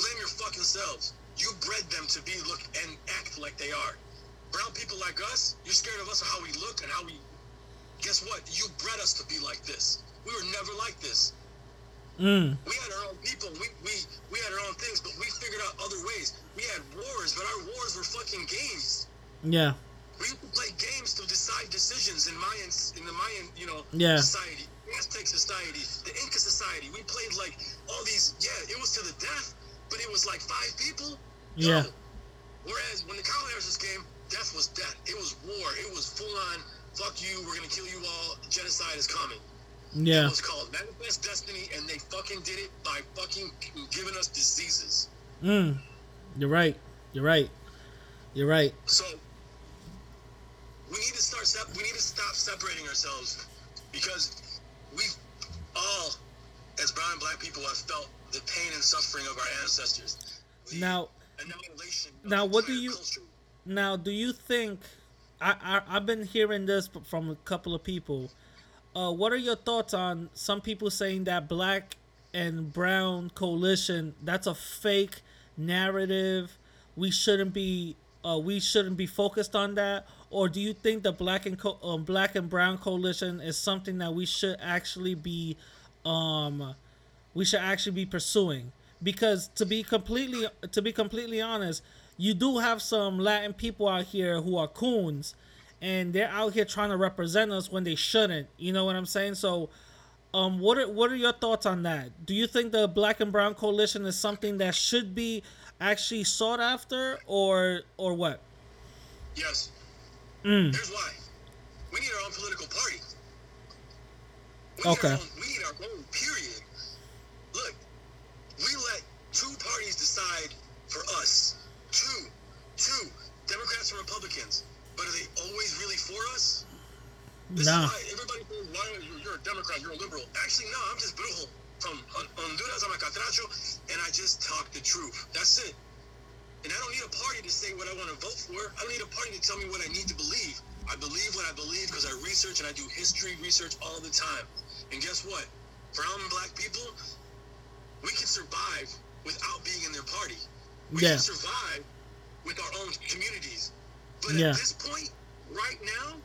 Blame your fucking selves. You bred them to be, look, and act like they are. Brown people like us, you're scared of us of how we look and how we guess what? You bred us to be like this. We were never like this. Mm. We had our own people. We we we had our own things, but we figured out other ways. We had wars, but our wars were fucking games. Yeah. We used to play games to decide decisions in Mayan in the Mayan, you know, Yeah. society, Aztec society, the Inca society. We played like all these. Yeah, it was to the death, but it was like five people. Yeah. Whereas when the colonizers came, death was death. It was war. It was full on fuck you, we're gonna kill you all, genocide is coming. Yeah. It was called Manifest Destiny, and they fucking did it by fucking giving us diseases. Mm. You're right. You're right. You're right. So we need to start. Sep- we need to stop separating ourselves because we all, as brown and black people, have felt the pain and suffering of our ancestors. The Now, now, what do you- culture. now, do you think? I, I I've been hearing this from a couple of people. Uh, what are your thoughts on some people saying that black and brown coalition that's a fake narrative? We shouldn't be uh, we shouldn't be focused on that, or do you think the black and co- um, black and brown coalition is something that we should actually be um, we should actually be pursuing? Because to be completely to be completely honest, you do have some Latin people out here who are coons, and they're out here trying to represent us when they shouldn't. You know what I'm saying? So, um, what are what are your thoughts on that? Do you think the Black and Brown coalition is something that should be actually sought after, or or what? Yes. Mm. Here's why. We need our own political party. We need Okay. Our own, we need our own. Period. Look, we let two parties decide for us. Two, two Democrats and Republicans. But are they always really for us? This Nah. is why everybody says, why are you, you're a Democrat, you're a liberal. Actually, no, I'm just brutal. From Honduras, I'm a catracho, and I just talk the truth. That's it. And I don't need a party to say what I want to vote for. I don't need a party to tell me what I need to believe. I believe what I believe because I research and I do history research all the time. And guess what? Brown and black people, we can survive without being in their party. We Yeah. can survive with our own communities. But Yeah. at this point, right now,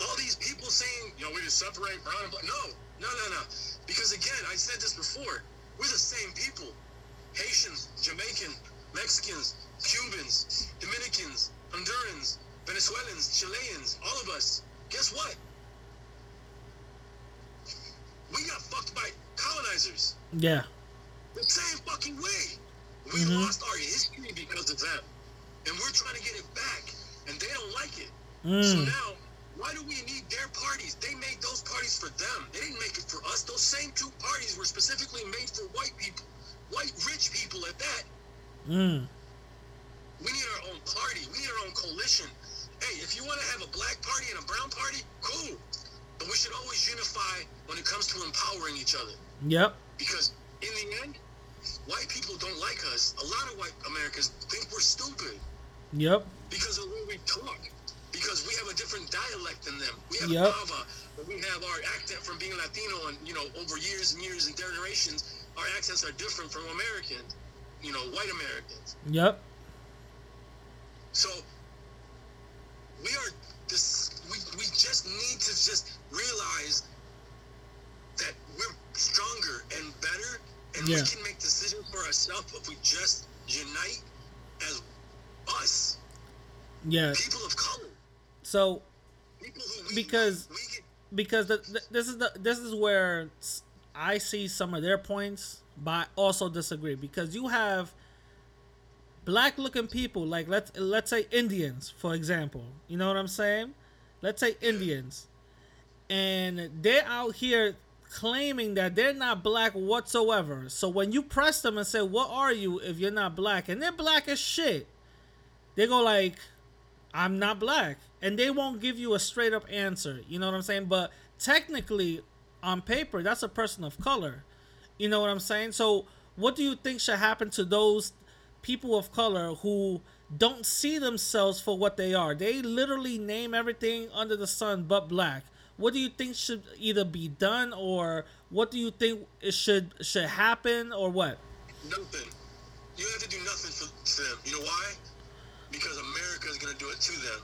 all these people saying, you know, we just separate brown and black. No, no, no, no. Because again, I said this before. We're the same people. Haitians, Jamaican, Mexicans, Cubans, Dominicans, Hondurans, Venezuelans, Chileans, all of us. Guess what? We got fucked by colonizers. Yeah. The same fucking way. We Mhm. lost our history because of them. And we're trying to get it back. And they don't like it. So Mm. now, why do we need their parties? They made those parties for them. They didn't make it for us. Those same two parties were specifically made for white people, white rich people at that. Mm. We need our own party. We need our own coalition. Hey, if you want to have a black party and a brown party, cool. But we should always unify when it comes to empowering each other. Yep. Because in the end, white people don't like us. A lot of white Americans think we're stupid Yep. because of the way we talk. Because we have a different dialect than them. We have Yep. Bava, but we have our accent from being Latino and you know over years and years and generations. Our accents are different from Americans, you know, white Americans. Yep. So we are this. We, we just need to just realize that we're stronger and better, and Yeah. we can make decisions for ourselves if we just unite as us, Yeah. people of color, So we, Because- we get. because the, the, this is the this is where I see some of their points, but I also disagree because you have black looking people like let's let's say Indians for example. You know what I'm saying? Let's say Indians, and they're out here claiming that they're not black whatsoever. So when you press them and say, "What are you?" if you're not black, and they're black as shit, they go like, I'm not black. And they won't give you a straight up answer. You know what I'm saying? But technically, on paper, that's a person of color. You know what I'm saying? So, what do you think should happen to those people of color who don't see themselves for what they are? They literally name everything under the sun but black. What do you think should either be done or what do you think it should should happen or what? Nothing. You have to do nothing for, them. You know why? Because America is going to do it to them.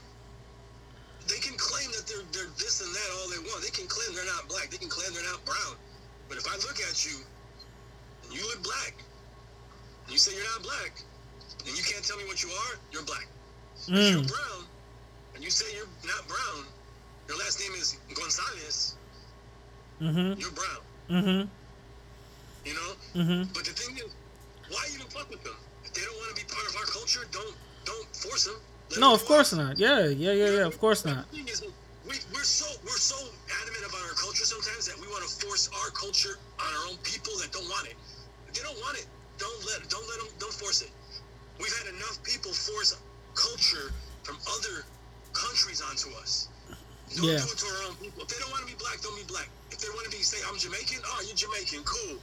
They can claim that they're, they're this and that all they want. They can claim they're not black. They can claim they're not brown. But if I look at you you look black, you say you're not black, and you can't tell me what you are, you're black. If you're Mm, brown, and you say you're not brown, your last name is Gonzalez, mhm. you're brown. Mm-hmm. You know? Mm-hmm. But the thing is, why even fuck with them? If they don't want to be part of our culture, don't don't force them. Let No, of course not. Yeah, yeah, yeah, yeah. Of course not. The thing is, we, we're so we're so adamant about our culture sometimes that we want to force our culture on our own people that don't want it. They don't want it, don't let don't let them don't force it. We've had enough people force culture from other countries onto us. Don't Yeah. do it to our own people. If they don't want to be black, don't be black. If they want to be say I'm Jamaican, oh you're Jamaican, cool,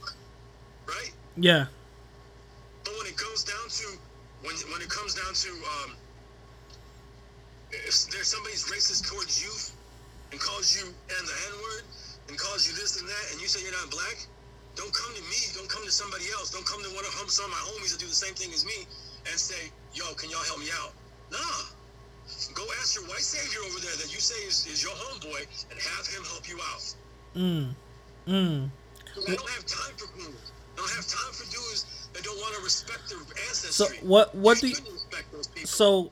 right? Yeah, But when it goes down to when when it comes down to um, if there's somebody's racist towards you and calls you and the N word and calls you this and that, and you say you're not black, don't come to me. Don't come to somebody else. Don't come to one of some of my homies that do the same thing as me and say, "Yo, can y'all help me out?" Nah. Go ask your white savior over there that you say is, is your homeboy and have him help you out. mm, mm. I don't have time for dudes. I don't have time for dudes that don't want to respect their So ancestry. what? What do? You You, respect those people. so,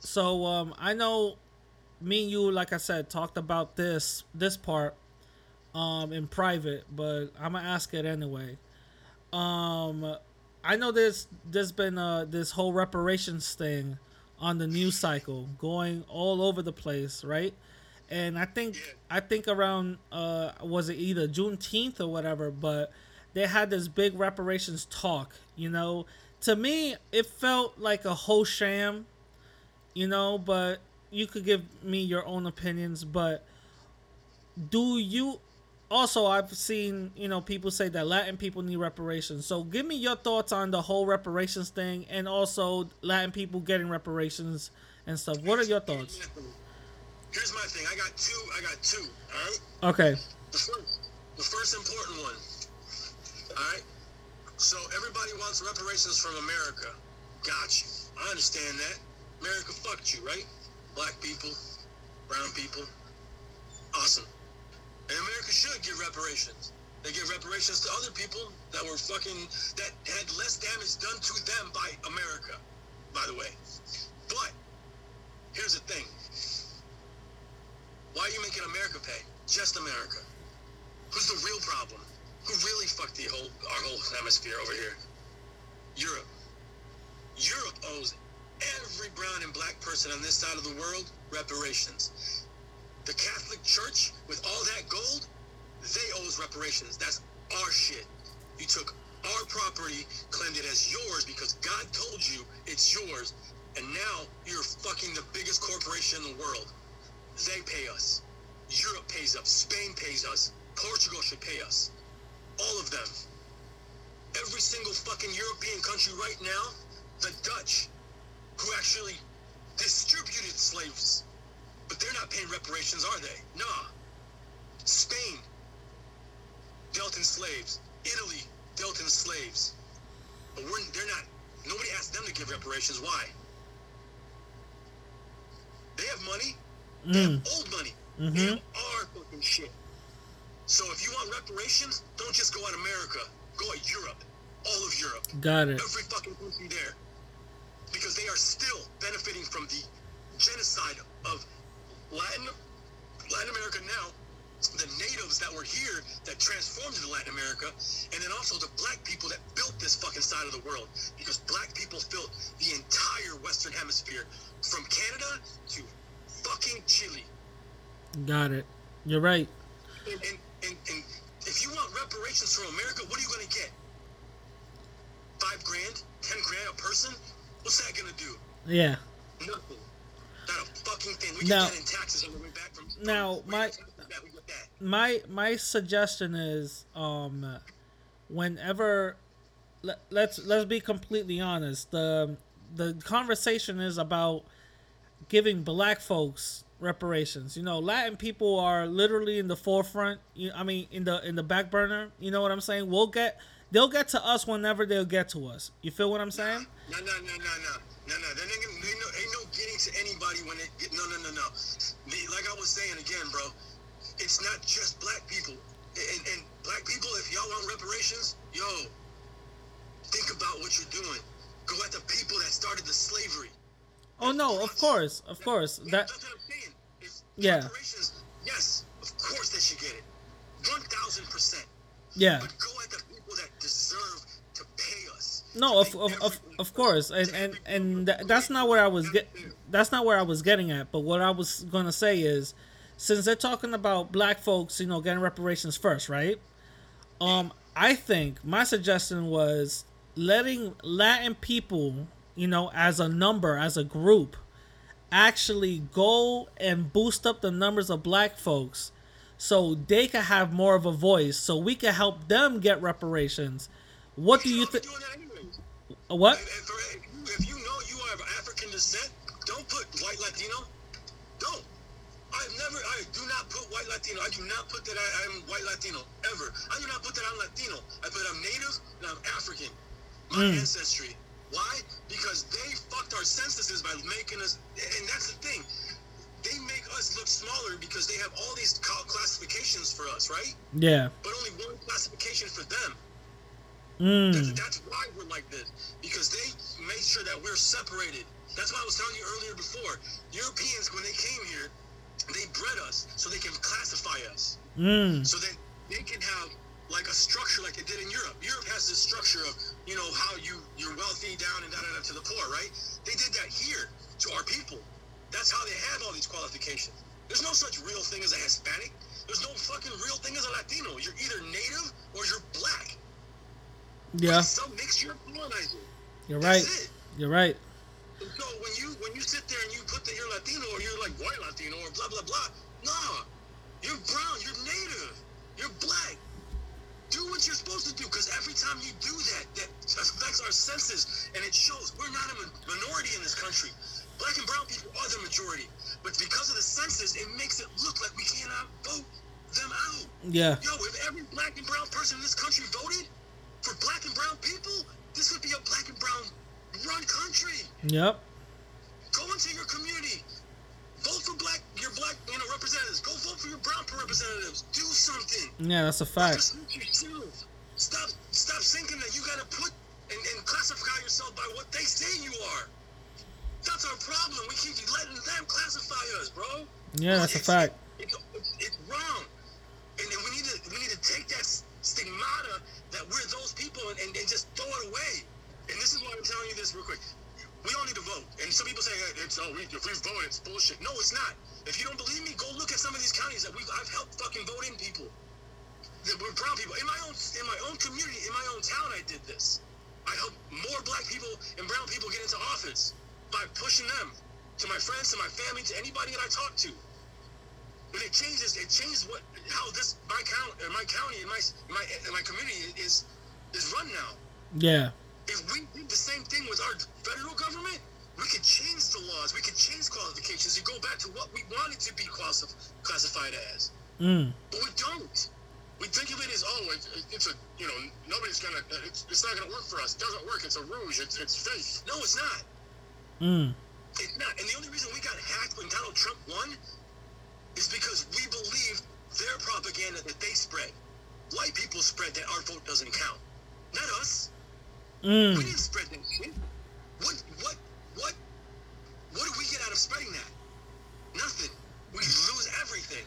so um, I know, me and you, like I said, talked about this this part, um, in private, but I'm gonna ask it anyway. Um, I know there's there's been uh this whole reparations thing on the news cycle going all over the place, right? And I think I think around uh was it either Juneteenth or whatever, but they had this big reparations talk. You know, to me it felt like a whole sham. You know, but you could give me your own opinions. But do you? Also, I've seen you know people say that Latin people need reparations. So give me your thoughts on the whole reparations thing, and also Latin people getting reparations and stuff. What are your thoughts? Here's my thing. I got two. I got two. All right. Okay. The first, the first important one. All right. So everybody wants reparations from America. Got you. I understand that. America fucked you, right? Black people, brown people. Awesome. And America should give reparations. They give reparations to other people that were fucking that had less damage done to them by America. By the way, but here's the thing. Why are you making America pay? Just America. Who's the real problem? Who really fucked the whole our whole hemisphere over here? Europe. Europe owes every brown and black person on this side of the world reparations. The Catholic Church, with all that gold, they owe us reparations. That's our shit. You took our property, claimed it as yours because God told you it's yours, and now you're fucking the biggest corporation in the world. They pay us. Europe pays us. Spain pays us. Portugal should pay us. All of them. Every single fucking European country right now, the Dutch, who actually distributed slaves, but they're not paying reparations, are they? Nah. Spain dealt in slaves. Italy dealt in slaves. But we're, they're not. Nobody asked them to give reparations. Why? They have money. They have mm. old money. Mm-hmm. They have our fucking shit. So if you want reparations, don't just go at America. Go at Europe. All of Europe. Got it. Every fucking country there. Because they are still benefiting from the genocide of Latin Latin America now, the natives that were here that transformed into Latin America, and then also the black people that built this fucking side of the world. Because black people built the entire Western Hemisphere from Canada to fucking Chile. Got it. You're right. And, and, and, and if you want reparations from America, what are you going to get? Five grand? Ten grand a person? What's that going to do? Yeah. Nothing. Not a fucking thing. We Now- get that in taxes on the way back from. now, we my- get taxes back, we get that. my my suggestion is um whenever let, let's let's be completely honest the the conversation is about giving black folks reparations you know latin people are literally in the forefront you, i mean in the in the back burner you know what i'm saying we'll get they'll get to us whenever they'll get to us you feel what i'm saying No, no, no, no, no, no, no. There ain't, gonna- ain't no, ain't no getting to anybody when they get. No, no, no, no. The, like I was saying again, bro, it's not just black people. And, and black people, if y'all want reparations, yo, think about what you're doing. Go at the people that started the slavery. oh no of course of course that That's what I'm saying. If Yeah. reparations, yes, of course they should get it. One thousand percent. yeah But go at the people that deserve to pay. No, of of, of, of course, and and and that's not where I was get. That's not where I was getting at. But what I was gonna say is, since they're talking about black folks, you know, getting reparations first, right? Um, I think my suggestion was letting Latin people, you know, as a number, as a group, actually go and boost up the numbers of black folks so they can have more of a voice so we can help them get reparations what do you think Anyways. what If, if, if you know you are of African descent, don't put white Latino. Don't. I've never, I do not put white Latino. I do not put that I, am white Latino ever. I do not put that I'm Latino. I put I'm Native and I'm African. My hmm. ancestry. Why? Because they fucked our censuses by making us, and that's the thing. They make us look smaller because they have all these classifications for us, right? yeah But only one classification for them. Mm. That's, that's why we're like this because they made sure that we're separated. That's why I was telling you earlier before. Europeans, when they came here, they bred us so they can classify us, Mm. so that they can have like a structure like they did in Europe. Europe has this structure of you know how you you're wealthy down and down and da to the poor, right? They did that here to our people. That's how they have all these qualifications. There's no such real thing as a Hispanic. There's no fucking real thing as a Latino. You're either native or you're black. Yeah Some mixture of colonizer. you're right you're right And So when you when you sit there and you put that you're Latino or you're like white Latino or blah blah blah, nah, you're brown, you're native, you're black. Do what you're supposed to do, because every time you do that, that affects our senses, and it shows we're not a minority in this country. Black and brown people are the majority, but because of the census, it makes it look like we cannot vote them out. yeah Yo, if every black and brown person in this country voted for black and brown people, this would be a black and brown run country. yep Go into your community. Vote for black your black you know representatives. Go vote for your brown representatives. Do something. yeah that's a fact. Stop stop thinking that you gotta put and, and classify yourself by what they say you are. That's our problem. We keep letting them classify us, bro. yeah that's a fact It's, it's, it's wrong. And we need to we need to take that stigmata that we're those people and, and, and just throw it away. And this is why I'm telling you this real quick. We all need to vote. And some people say "Hey, it's oh we, if we vote it's bullshit. No, it's not. If you don't believe me, go look at some of these counties that we've I've helped fucking vote in people. That we're brown people. In my own in my own community, in my own town I did this. I helped more black people and brown people get into office by pushing them to my friends, to my family, to anybody that I talk to. But it changes. It changes what how this my count, my county, and my my and my community is is run now. yeah If we did the same thing with our federal government, we could change the laws. We could change qualifications and go back to what we wanted to be classif- classified as. mm. But we don't. We think of it as oh, it's, it's a you know nobody's gonna it's, it's not gonna work for us. It doesn't work. It's a rouge. It's it's fake. No, it's not. Mm. It's not. And the only reason we got hacked when Donald Trump won is because we believe their propaganda that they spread. White people spread that our vote doesn't count. Not us. We Mm. didn't spread that shit. What what what what do we get out of spreading that? Nothing. We lose everything.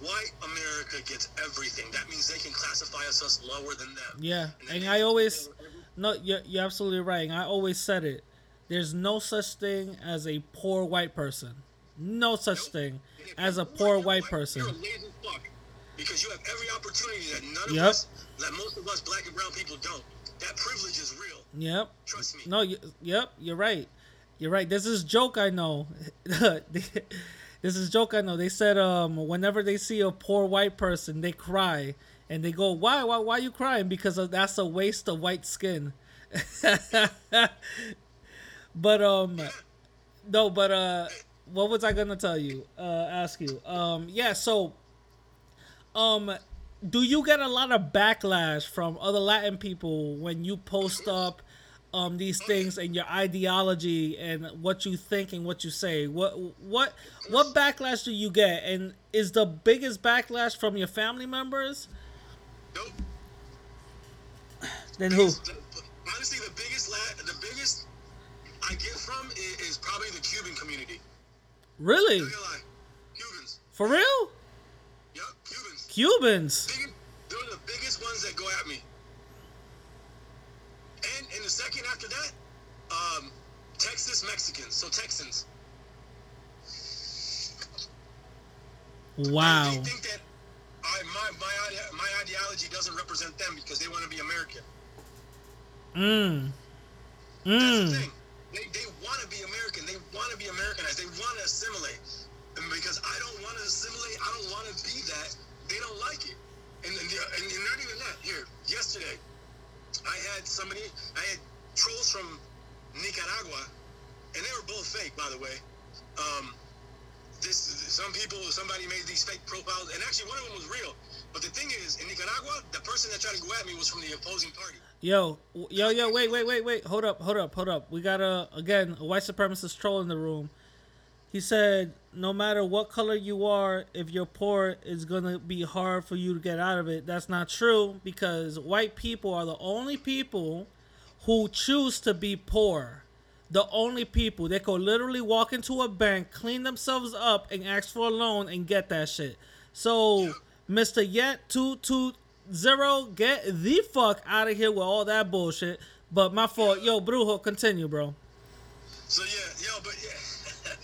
White America gets everything. That means they can classify us as lower than them. Yeah, then and I always no, you're, you're absolutely right. And I always said it. There's no such thing as a poor white person. No such thing as a poor white person. You're lazy fuck. Because you have every opportunity that none of Yep. us, that most of us black and brown people don't. That privilege is real. Yep. Trust me. No, you, yep, you're right. You're right. This is joke I know. this is joke I know. They said um whenever they see a poor white person, they cry and they go, "Why? Why? Why you crying? Because of, that's a waste of white skin." but um, no, but uh, what was I gonna tell you? Uh, ask you. Um, yeah. So, um, do you get a lot of backlash from other Latin people when you post up um these things and your ideology and what you think and what you say? What what what backlash do you get? And is the biggest backlash from your family members? Nope. Then who? Honestly, the biggest la- the biggest I get from is, is probably the Cuban community. Really? Cubans. For real? Yup, Cubans. Cubans? Biggest, they're the biggest ones that go at me. And in the second after that, um, Texas Mexicans, so Texans. Wow. They think that I, my, my, my ideology doesn't represent them because they want to be American. Mm. That's the Mm. thing. They, they want to be American. They want to be Americanized. They want to assimilate. And because I don't want to assimilate, I don't want to be that. They don't like it. And, and, and not even that. Here, yesterday, I had somebody, I had trolls from Nicaragua, and they were both fake, by the way. Um, this some people, somebody made these fake profiles, and actually one of them was real. But the thing is, in Nicaragua, the person that tried to go at me was from the opposing party. Yo, yo, yo, wait, wait, wait, wait. Hold up, hold up, hold up. We got a again a white supremacist troll in the room. He said, no matter what color you are, if you're poor, it's gonna be hard for you to get out of it. That's not true because white people are the only people who choose to be poor. The only people they could literally walk into a bank, clean themselves up, and ask for a loan and get that shit. So, Mister Yet two two zero, get the fuck out of here with all that bullshit. But my fault, yo, Brujo, continue, bro. So yeah, yo, but yeah,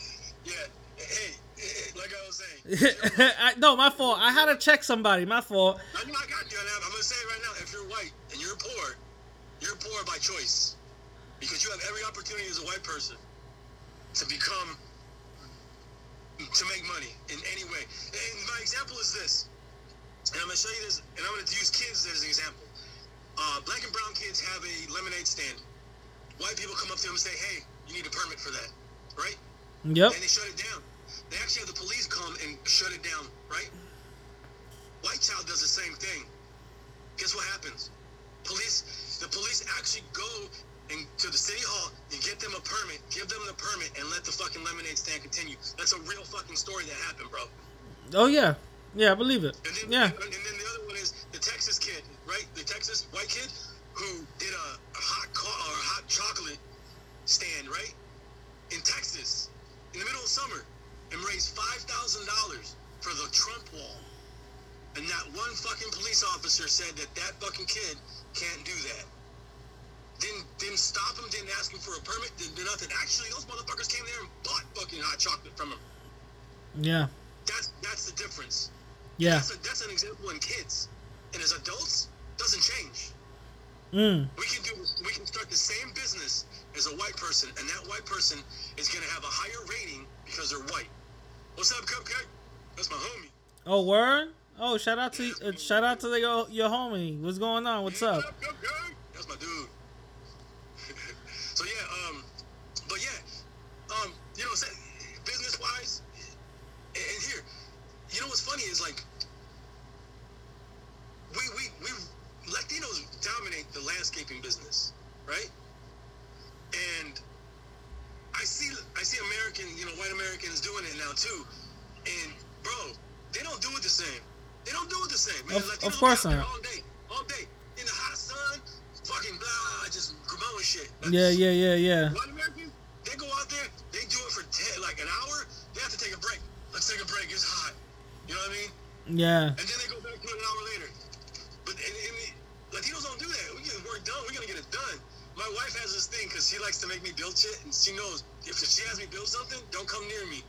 yeah. Hey, hey, like I was saying, I, no, my fault. I had to check somebody. My fault. I know I got you. I'm I'm gonna say it right now. If you're white and you're poor, you're poor by choice because you have every opportunity as a white person to become to make money in any way. And my example is this, and I'm gonna show you this, and I'm gonna use kids as an example. Uh, black and brown kids have a lemonade stand. White people come up to them and say, "Hey, you need a permit for that, right?" Yep. and they shut it down. They actually have the police come and shut it down, right? White child does the same thing. Guess what happens? Police, the police actually go and to the city hall and get them a permit, give them the permit, and let the fucking lemonade stand continue. That's a real fucking story that happened, bro. Oh yeah, yeah, I believe it. And then, Yeah. and then the other one is the Texas kid, right? The Texas white kid who did a, a hot co- or a hot chocolate stand, right? In Texas, in the middle of summer, and raised five thousand dollars for the Trump wall. And not one fucking police officer said that that fucking kid can't do that. Didn't didn't stop him. Didn't ask him for a permit. Didn't do nothing. Actually, those motherfuckers came there and bought fucking hot chocolate from him. Yeah. That's that's the difference. Yeah. That's, a, that's an example in kids. And as adults, doesn't change. Mm. We can do we can start the same business as a white person, and that white person is gonna have a higher rating because they're white. What's up, Cupcake? That's my homie. Oh word. Oh, shout out to uh, shout out to the, your your homie. What's going on? What's up? Cupcake? That's my dude. so yeah, um, but yeah, um, you know, business wise, and here, you know what's funny is like we we we Latinos dominate the landscaping business, right? And I see I see American, you know, white Americans doing it now too. And bro, they don't do it the same. They don't do it the same. Man, Of- Latinos of course not. All day, all day in the hot sun, fucking blah, just growing shit. Yeah, yeah, yeah, yeah. White Americans, they go out there, they do it for 10, like an hour. They have to take a break. Let's take a break. It's hot. You know what I mean? Yeah. and then they go back to it an hour later. But and, and Latinos don't do that. We get work done. We're gonna get it done. My wife has this thing because she likes to make me build shit, and she knows if she has me build something, don't come near me,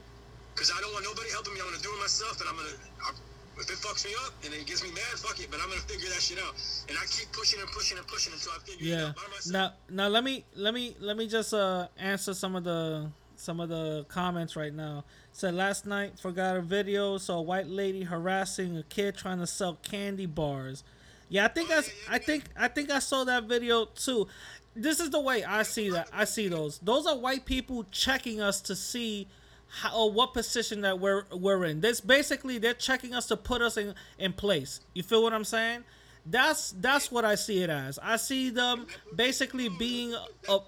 because I don't want nobody helping me. I'm gonna do it myself, and I'm gonna. I, if it fucks me up and it gets me mad, fuck it. But I'm gonna figure that shit out, and I keep pushing and pushing and pushing until I figure it Yeah. out by myself. Now, now let me let me let me just uh answer some of the some of the comments right now. Said last night forgot a video, saw a white lady harassing a kid trying to sell candy bars. Yeah, I think I I think I think I saw that video too. This is the way I see that. I see those. Those are white people checking us to see how or what position that we're we're in. This basically they're checking us to put us in in place. You feel what I'm saying? That's that's what I see it as. I see them basically being a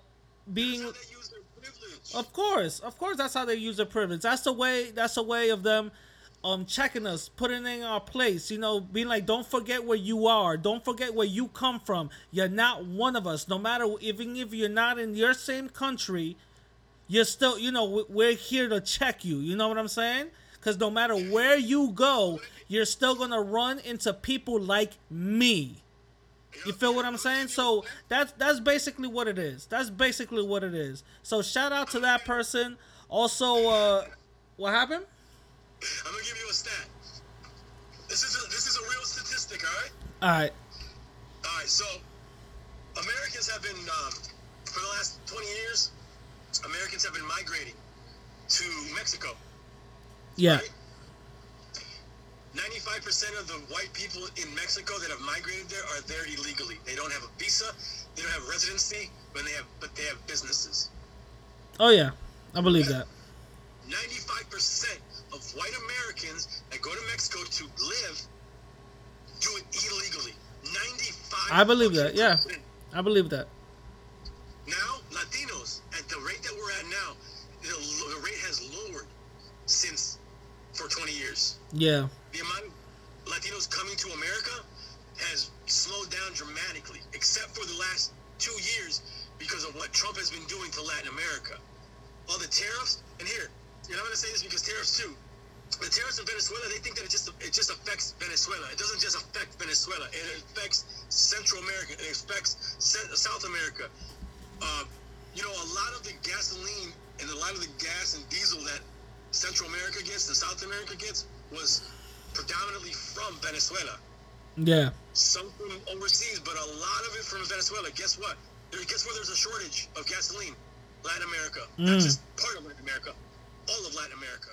being of course, of course, that's how they use the privilege. That's the way. That's a way of them, um, checking us, putting in our place. You know, being like, don't forget where you are. Don't forget where you come from. You're not one of us. No matter even if you're not in your same country, you're still. You know, we're here to check you. You know what I'm saying? Because no matter where you go, you're still gonna run into people like me. You feel what I'm saying? So that's that's basically what it is. That's basically what it is. So shout out to that person. Also, uh, what happened? I'm gonna give you a stat. This is a, this is a real statistic, all right? All right. All right. So Americans have been um, for the last 20 years. Americans have been migrating to Mexico. Yeah. Right? 95% of the white people in Mexico that have migrated there are there illegally. They don't have a visa, they don't have residency, but they have but they have businesses. Oh yeah, I believe that. 95% of white Americans that go to Mexico to live do it illegally. 95 I believe that, yeah. I believe that. Now, Latinos, at the rate that we're at now, the, the rate has lowered since for 20 years. Yeah. the amount of Latinos coming to America has slowed down dramatically, except for the last two years because of what Trump has been doing to Latin America. All the tariffs, and here, and I'm going to say this because tariffs too. The tariffs in Venezuela, they think that it just it just affects Venezuela. It doesn't just affect Venezuela. It affects Central America. It affects South America. Uh, you know, a lot of the gasoline and a lot of the gas and diesel that Central America gets and South America gets was predominantly from Venezuela. Yeah. Some from overseas, but a lot of it from Venezuela. Guess what? There, guess where there's a shortage of gasoline? Latin America. Not Mm. just part of Latin America. All of Latin America.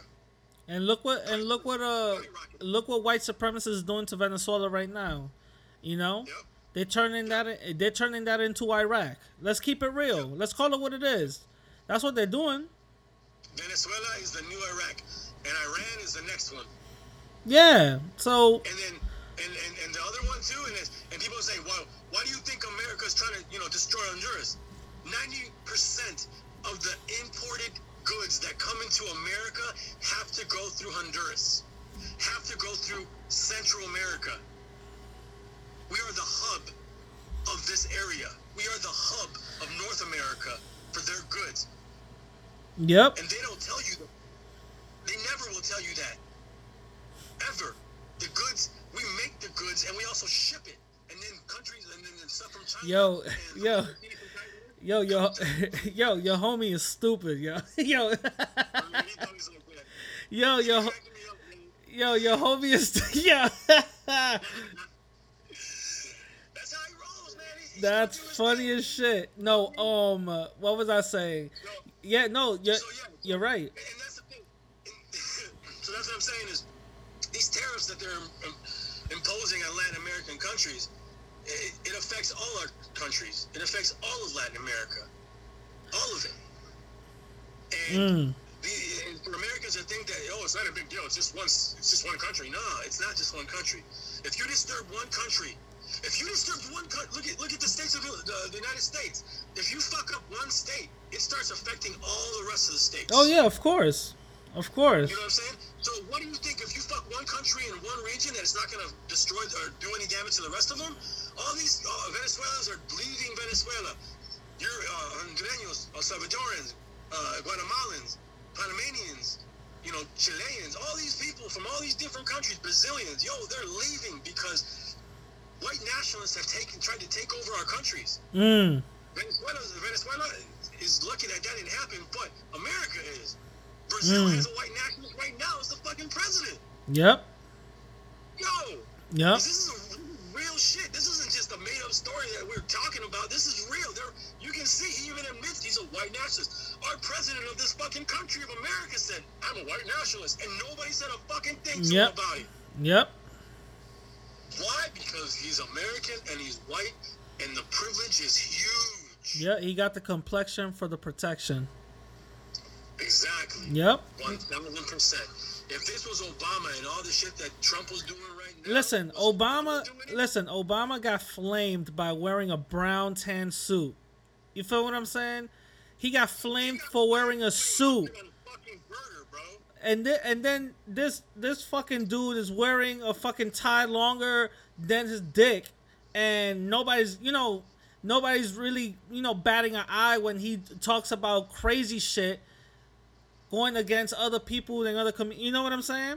And look what and look what uh look what white supremacists is doing to Venezuela right now. You know? Yep. They're turning that they're turning that into Iraq. Let's keep it real. Let's call it what it is. That's what they're doing. Venezuela is the new Iraq, and Iran is the next one. Yeah. So And then, and, and, and the other one too, and, it's- and people say, well, why do you think America's trying to, you know, destroy Honduras? 90% of the imported goods that come into America have to go through Honduras, have to go through Central America. We are the hub of this area. We are the hub of North America for their goods. Yep. And they don't tell you that. They never will tell you that. Ever. The goods, we make the goods and we also ship it. And then countries and then the stuff from China. Yo, yo. Yo, yo, yo, your homie is stupid, yo, yo, I mean, he talks like that. yo, yo, Cracking me up, man. yo, your homie is, yo. That's how he rolls, man. He- he's That's gonna do his funny as shit. No, um, what was I saying? Yeah, no, you're, So, yeah. you're right. And that's the thing. so that's what I'm saying is these tariffs that they're imposing on Latin American countries, it, it affects all our countries. It affects all of Latin America, all of it. And, Mm. the, and for Americans to think that oh, it's not a big deal. It's just one. It's just one country. No, it's not just one country. If you disturb one country. If you disturb one country, look at look at the states of the, the, the United States. If you fuck up one state, it starts affecting all the rest of the states. Oh yeah, of course, of course. You know what I'm saying? So what do you think if you fuck one country in one region that it's not going to destroy or do any damage to the rest of them? All these uh, Venezuelans are leaving Venezuela. You're uh, Hondureños, El Salvadorans, uh, Guatemalans, Panamanians, you know, Chileans, all these people from all these different countries, Brazilians, yo, they're leaving because white nationalists have taken tried to take over our countries. Mm. Venezuela, Venezuela is lucky that that didn't happen, but America is. Brazil Mm. has a white nationalist right now as the fucking president. Yep. Yo, Yep. this is a real shit. This isn't just a made up story that we're talking about. This is real. There, you can see he even admits he's a white nationalist. Our president of this fucking country of America said, "I'm a white nationalist," and nobody said a fucking thing to Yep. him about it. Yep. Why? Because he's American and he's white, and the privilege is huge. Yeah, he got the complexion for the protection. Exactly. Yep. One thousand percent. If this was Obama and all the shit that Trump was doing right now, Listen, Obama. Listen, Obama got flamed by wearing a brown tan suit. You feel what I'm saying? He got flamed for wearing a suit. on a fucking burger, and then and then this this fucking dude is wearing a fucking tie longer than his dick, and nobody's you know nobody's really you know batting an eye when he talks about crazy shit going against other people and other com- you know what I'm saying?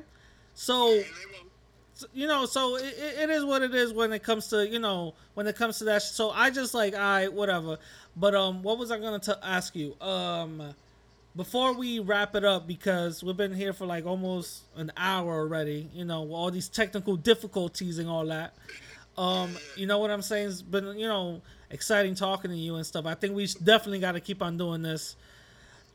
So And they won't. you know, so it, it is what it is when it comes to you know when it comes to that. So I just like I whatever. But um, what was I gonna t- ask you? Um, before we wrap it up because we've been here for like almost an hour already. You know, all these technical difficulties and all that. Um, you know what I'm saying? It's been you know exciting talking to you and stuff. I think we definitely got to keep on doing this.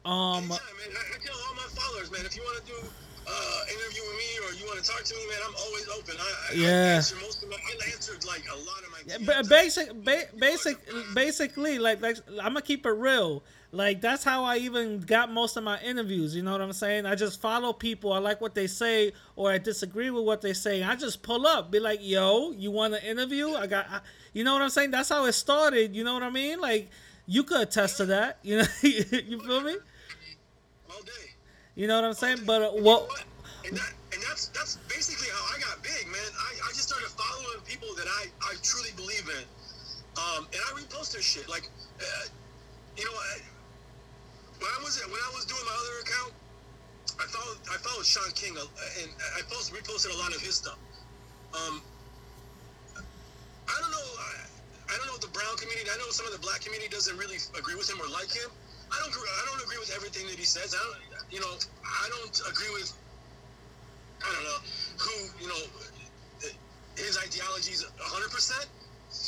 Um, yeah, man. I, I tell all my followers, man, if you want to do uh, interview with me or you want to talk to me, man, I'm always open. I, I, Yeah. I answer most of my, I answered like a lot of my. Yeah, ba- basic, ba- basic, basically, like, like I'm gonna keep it real. Like that's how I even got most of my interviews. You know what I'm saying? I just follow people. I like what they say, or I disagree with what they say. I just pull up, be like, "Yo, you want an interview?" I got, I, you know what I'm saying? That's how it started. You know what I mean? Like you could attest to that. You know, you feel me? all day. You know what I'm saying? But uh, what? And that and that's that's basically how I got big, man. I, I just started following people that I, I truly believe in, um, and I repost their shit. Like, uh, you know, I, when I was when I was doing my other account, I followed I followed Shaun King, and I post reposted a lot of his stuff. Um, I don't know. I, I don't know the brown community. I know some of the black community doesn't really agree with him or like him. I don't. agree- I don't agree with everything that he says. I don't. You know. I don't agree with. I don't know who. You know, his ideology is hundred percent.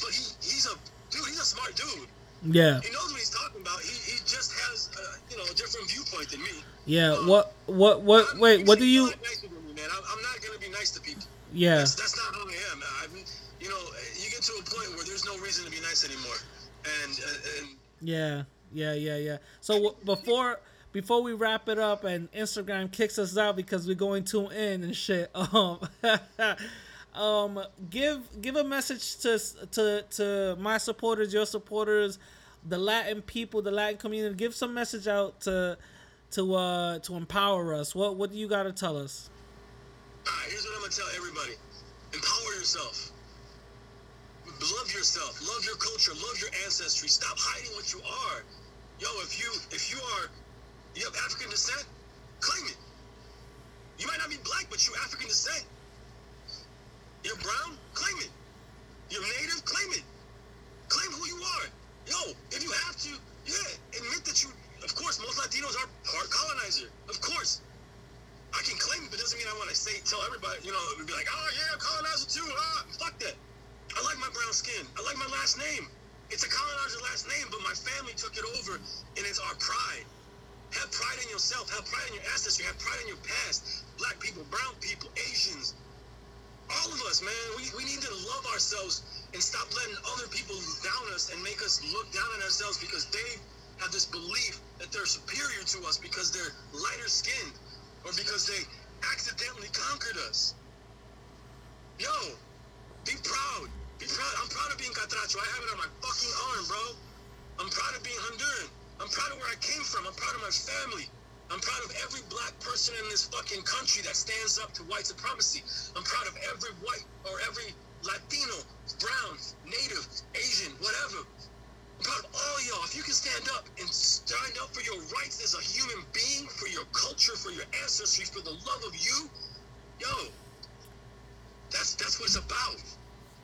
But he, he's a dude. He's a smart dude. Yeah, He knows what he's talking about. He, he just has uh, you know a different viewpoint than me. yeah. What? What? What? I'm Wait. What do you? not nicer me, man. I'm, I'm not gonna be nice to people. Yeah. That's, that's not who I am. I, you know, you get to a point where there's no reason to be nice anymore, and uh, and Yeah, yeah, yeah, yeah. So w- before before we wrap it up and Instagram kicks us out because we're going to in and shit. Um, um, give give a message to to to my supporters, your supporters, the Latin people, the Latin community. Give some message out to to uh to empower us. What what do you got to tell us? All right, here's what I'm gonna tell everybody: empower yourself. Love yourself. Love your culture. Love your ancestry. Stop hiding what you are. Yo, if you if you are you have African descent, claim it. You might not be black, but you're African descent. You're brown, claim it. You're native, claim it. Claim who you are. Yo, if you have to, yeah, admit that you. Of course, most Latinos are part colonizer. Of course, I can claim it, but it doesn't mean I want to say tell everybody. You know, be like, oh yeah, colonizer too. Ah, fuck that. I like my brown skin. I like my last name. It's a colonizer's last name, but my family took it over, and it's our pride. Have pride in yourself. Have pride in your ancestry. Have pride in your past. Black people, brown people, Asians, all of us, man. We, we need to love ourselves and stop letting other people down us and make us look down on ourselves because they have this belief that they're superior to us because they're lighter skinned or because they accidentally conquered us. Yo, be proud. Proud. I'm proud of being Catracho. I have it on my fucking arm, bro. I'm proud of being Honduran. I'm proud of where I came from. I'm proud of my family. I'm proud of every black person in this fucking country that stands up to white supremacy. I'm proud of every white or every Latino, brown, native, Asian, whatever. I'm proud of all y'all. If you can stand up and stand up for your rights as a human being, for your culture, for your ancestry, for the love of you, yo, that's that's what it's about.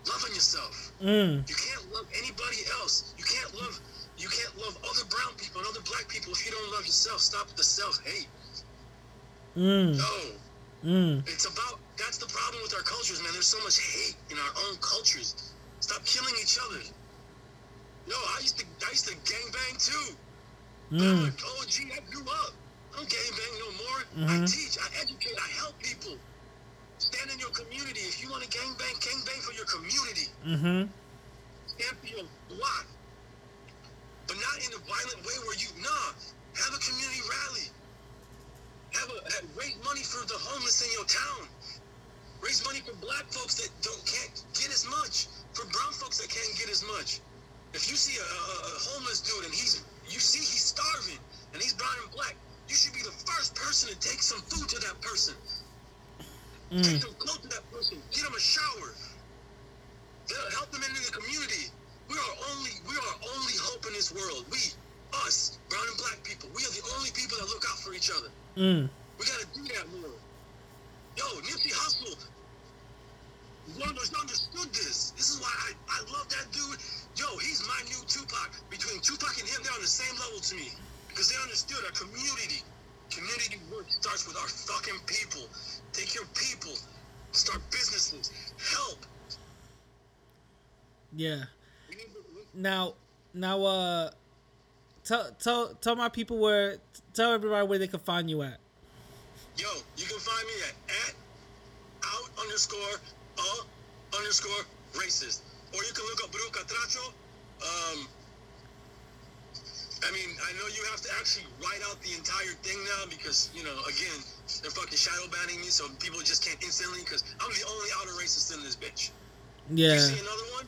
Loving yourself. Mm, You can't love anybody else. You can't love you can't love other brown people and other black people if you don't love yourself. Stop the self hate. mm, No. mm. It's about that's the problem with our cultures, man. There's so much hate in our own cultures. Stop killing each other. Yo, I used to I used to gangbang too. Mm. like, oh gee, I grew up. I don't gangbang no more. I Mhm. teach, I educate, I help people. Stand in your community. If you want to gangbang, gangbang for your community. Mm-hmm. stand for your block, but not in a violent way where you nah. Have a community rally. Have a have, raise money for the homeless in your town. Raise money for black folks that don't can't get as much. For brown folks that can't get as much. If you see a, a, a homeless dude and he's you see he's starving and he's brown and black, you should be the first person to take some food to that person. Take them clothes to that person. Get him a shower. Help them into the community. We are only we are only hope in this world. We, us, brown and black people, we are the only people that look out for each other. Mm. We gotta do that more. Yo, Nipsey Hussle, Londo's understood this. This is why I, I love that dude. Yo, he's my new Tupac. Between Tupac and him, they're on the same level to me. Because they understood our community. Community work starts with our fucking people. Take care of people. Start businesses. Help. Yeah. We need to- we- Now, now, uh, tell tell tell my people where. Tell everybody where they can find you at. Yo, you can find me at, at out underscore uh underscore racist. Or you can look up Brujo Catracho. Um, I mean, I know you have to actually write out the entire thing now because, you know, again, they're fucking shadow banning me, so people just can't instantly because I'm the only Out a Racist in this bitch. Yeah. You see another one?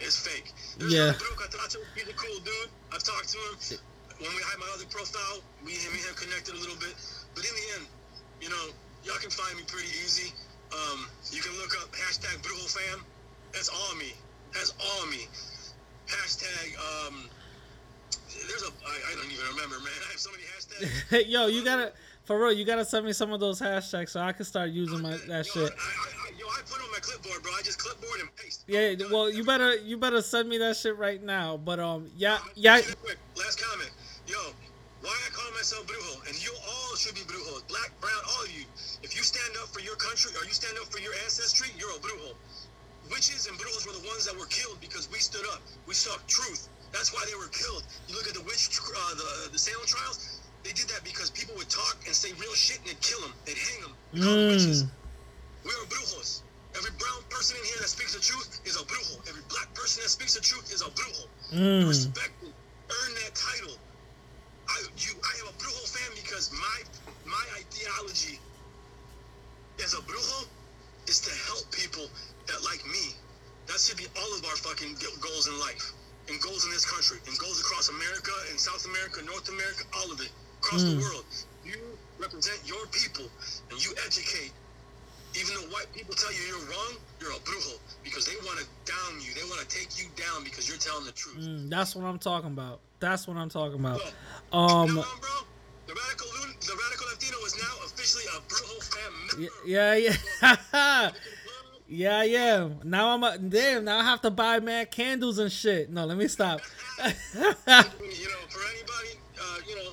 It's fake. There's Yeah. another Brujo Catracho. He's a cool dude. I've talked to him. When we had my other profile, we and me and him connected a little bit. But in the end, you know, y'all can find me pretty easy. Um, you can look up hashtag Brujo fam. That's all me. That's all me. Hashtag, um, there's a, I, I don't even remember, man. I have so many hashtags. Hey yo, you gotta for real. You gotta send me some of those hashtags so I can start using my that yo, shit. I, I, yo, I put on my clipboard, bro. I just clipboard and paste. Yeah. Well, you better you better send me that shit right now. But um, yeah, Yeah. last comment. Yo, why I call myself Brujo, and you all should be Brujos, black, brown, all of you. If you stand up for your country or you stand up for your ancestry, you're a Brujo. Witches and Brujos were the ones that were killed because we stood up. We sought truth. That's why they were killed. You look at the witch, uh, the the Salem trials. They did that because people would talk and say real shit and they'd kill them. They'd hang them. They call them witches. Mm. We are brujos. Every brown person in here that speaks the truth is a brujo. Every black person that speaks the truth is a brujo. Mm. Respect. Earn that title. I you I am a brujo fan because my my ideology as a brujo is to help people that like me. That should be all of our fucking goals in life. And goals in this country. And goals across America and South America, North America, all of it. Across the world. You represent your people and you educate even though white people tell you you're wrong, you're a brujo because they want to down you. They want to take you down because you're telling the truth. Mm, that's what I'm talking about. That's what I'm talking about. Um, now on, bro, the radical the radical Latino is now officially a brujo member. yeah, yeah, yeah, yeah. Now I'm a damn. Now I have to buy mad candles and shit. No, let me stop. you know, for anybody, uh, you know,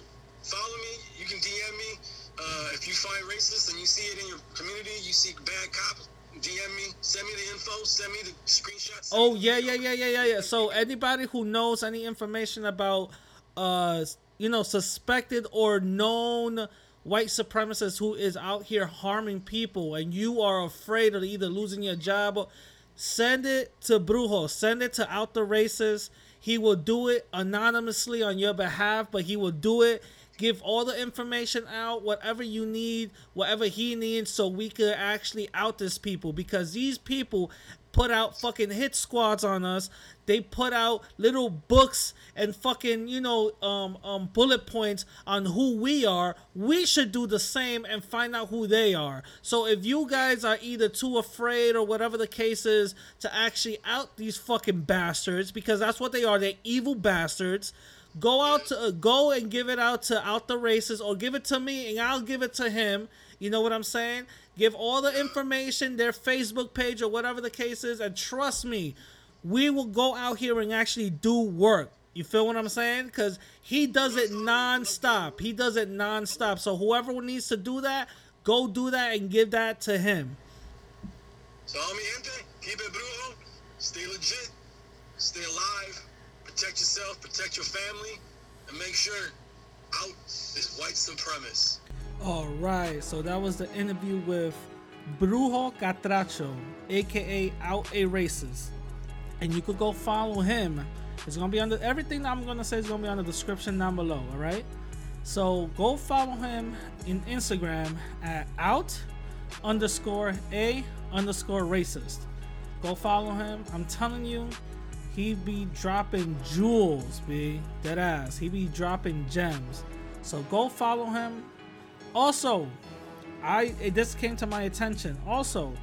follow me. You can DM me. Uh, if you find racist and you see it in your community, you see bad cops, DM me. Send me the info. Send me the screenshots. Oh yeah, yeah, yeah, yeah, yeah, yeah. So anybody who knows any information about uh you know suspected or known white supremacists who is out here harming people and you are afraid of either losing your job or send it to Brujo, send it to out the racist. He will do it anonymously on your behalf, but he will do it give all the information out, whatever you need, whatever he needs, so we could actually out this people because these people put out fucking hit squads on us. They put out little books and fucking, you know, um, um, bullet points on who we are. We should do the same and find out who they are. So if you guys are either too afraid or whatever the case is to actually out these fucking bastards, because that's what they are, they're evil bastards go out to uh, go and give it out to out the races or give it to me and I'll give it to him. You know what I'm saying? Give all the information, their Facebook page or whatever the case is, and trust me, we will go out here and actually do work. You feel what I'm saying? Because he does it non-stop. He does it non-stop. So whoever needs to do that, go do that and give that to him. So, mi gente, keep it brujo, stay legit, stay alive, protect yourself, protect your family, and make sure out is white supremacists. All right, so that was the interview with Brujo Catracho, aka Out a Racist, and you could go follow him. It's gonna be under everything I'm gonna say is gonna be on the description down below. All right, so go follow him in Instagram at out underscore a underscore racist. Go follow him. I'm telling you, he be dropping jewels, b dead ass. He be dropping gems. So go follow him. Also, I just came to my attention. Also,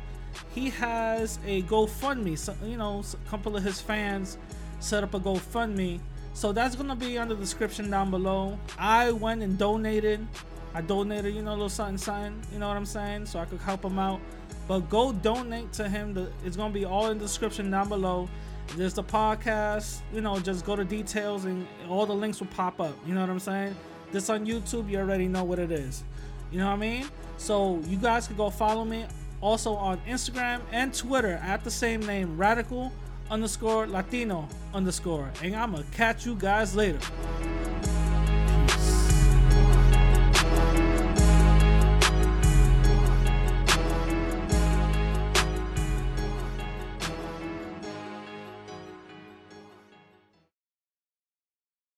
he has a GoFundMe. So, you know, a couple of his fans set up a GoFundMe. So that's gonna be on the description down below. I went and donated. I donated, you know, a little something, something. You know what I'm saying? So I could help him out. But go donate to him. The, it's gonna be all in the description down below. There's the podcast. You know, just go to details and all the links will pop up. You know what I'm saying? This on YouTube, you already know what it is. You know what I mean? So you guys can go follow me also on Instagram and Twitter at the same name, radical underscore Latino underscore. And I'm gonna catch you guys later.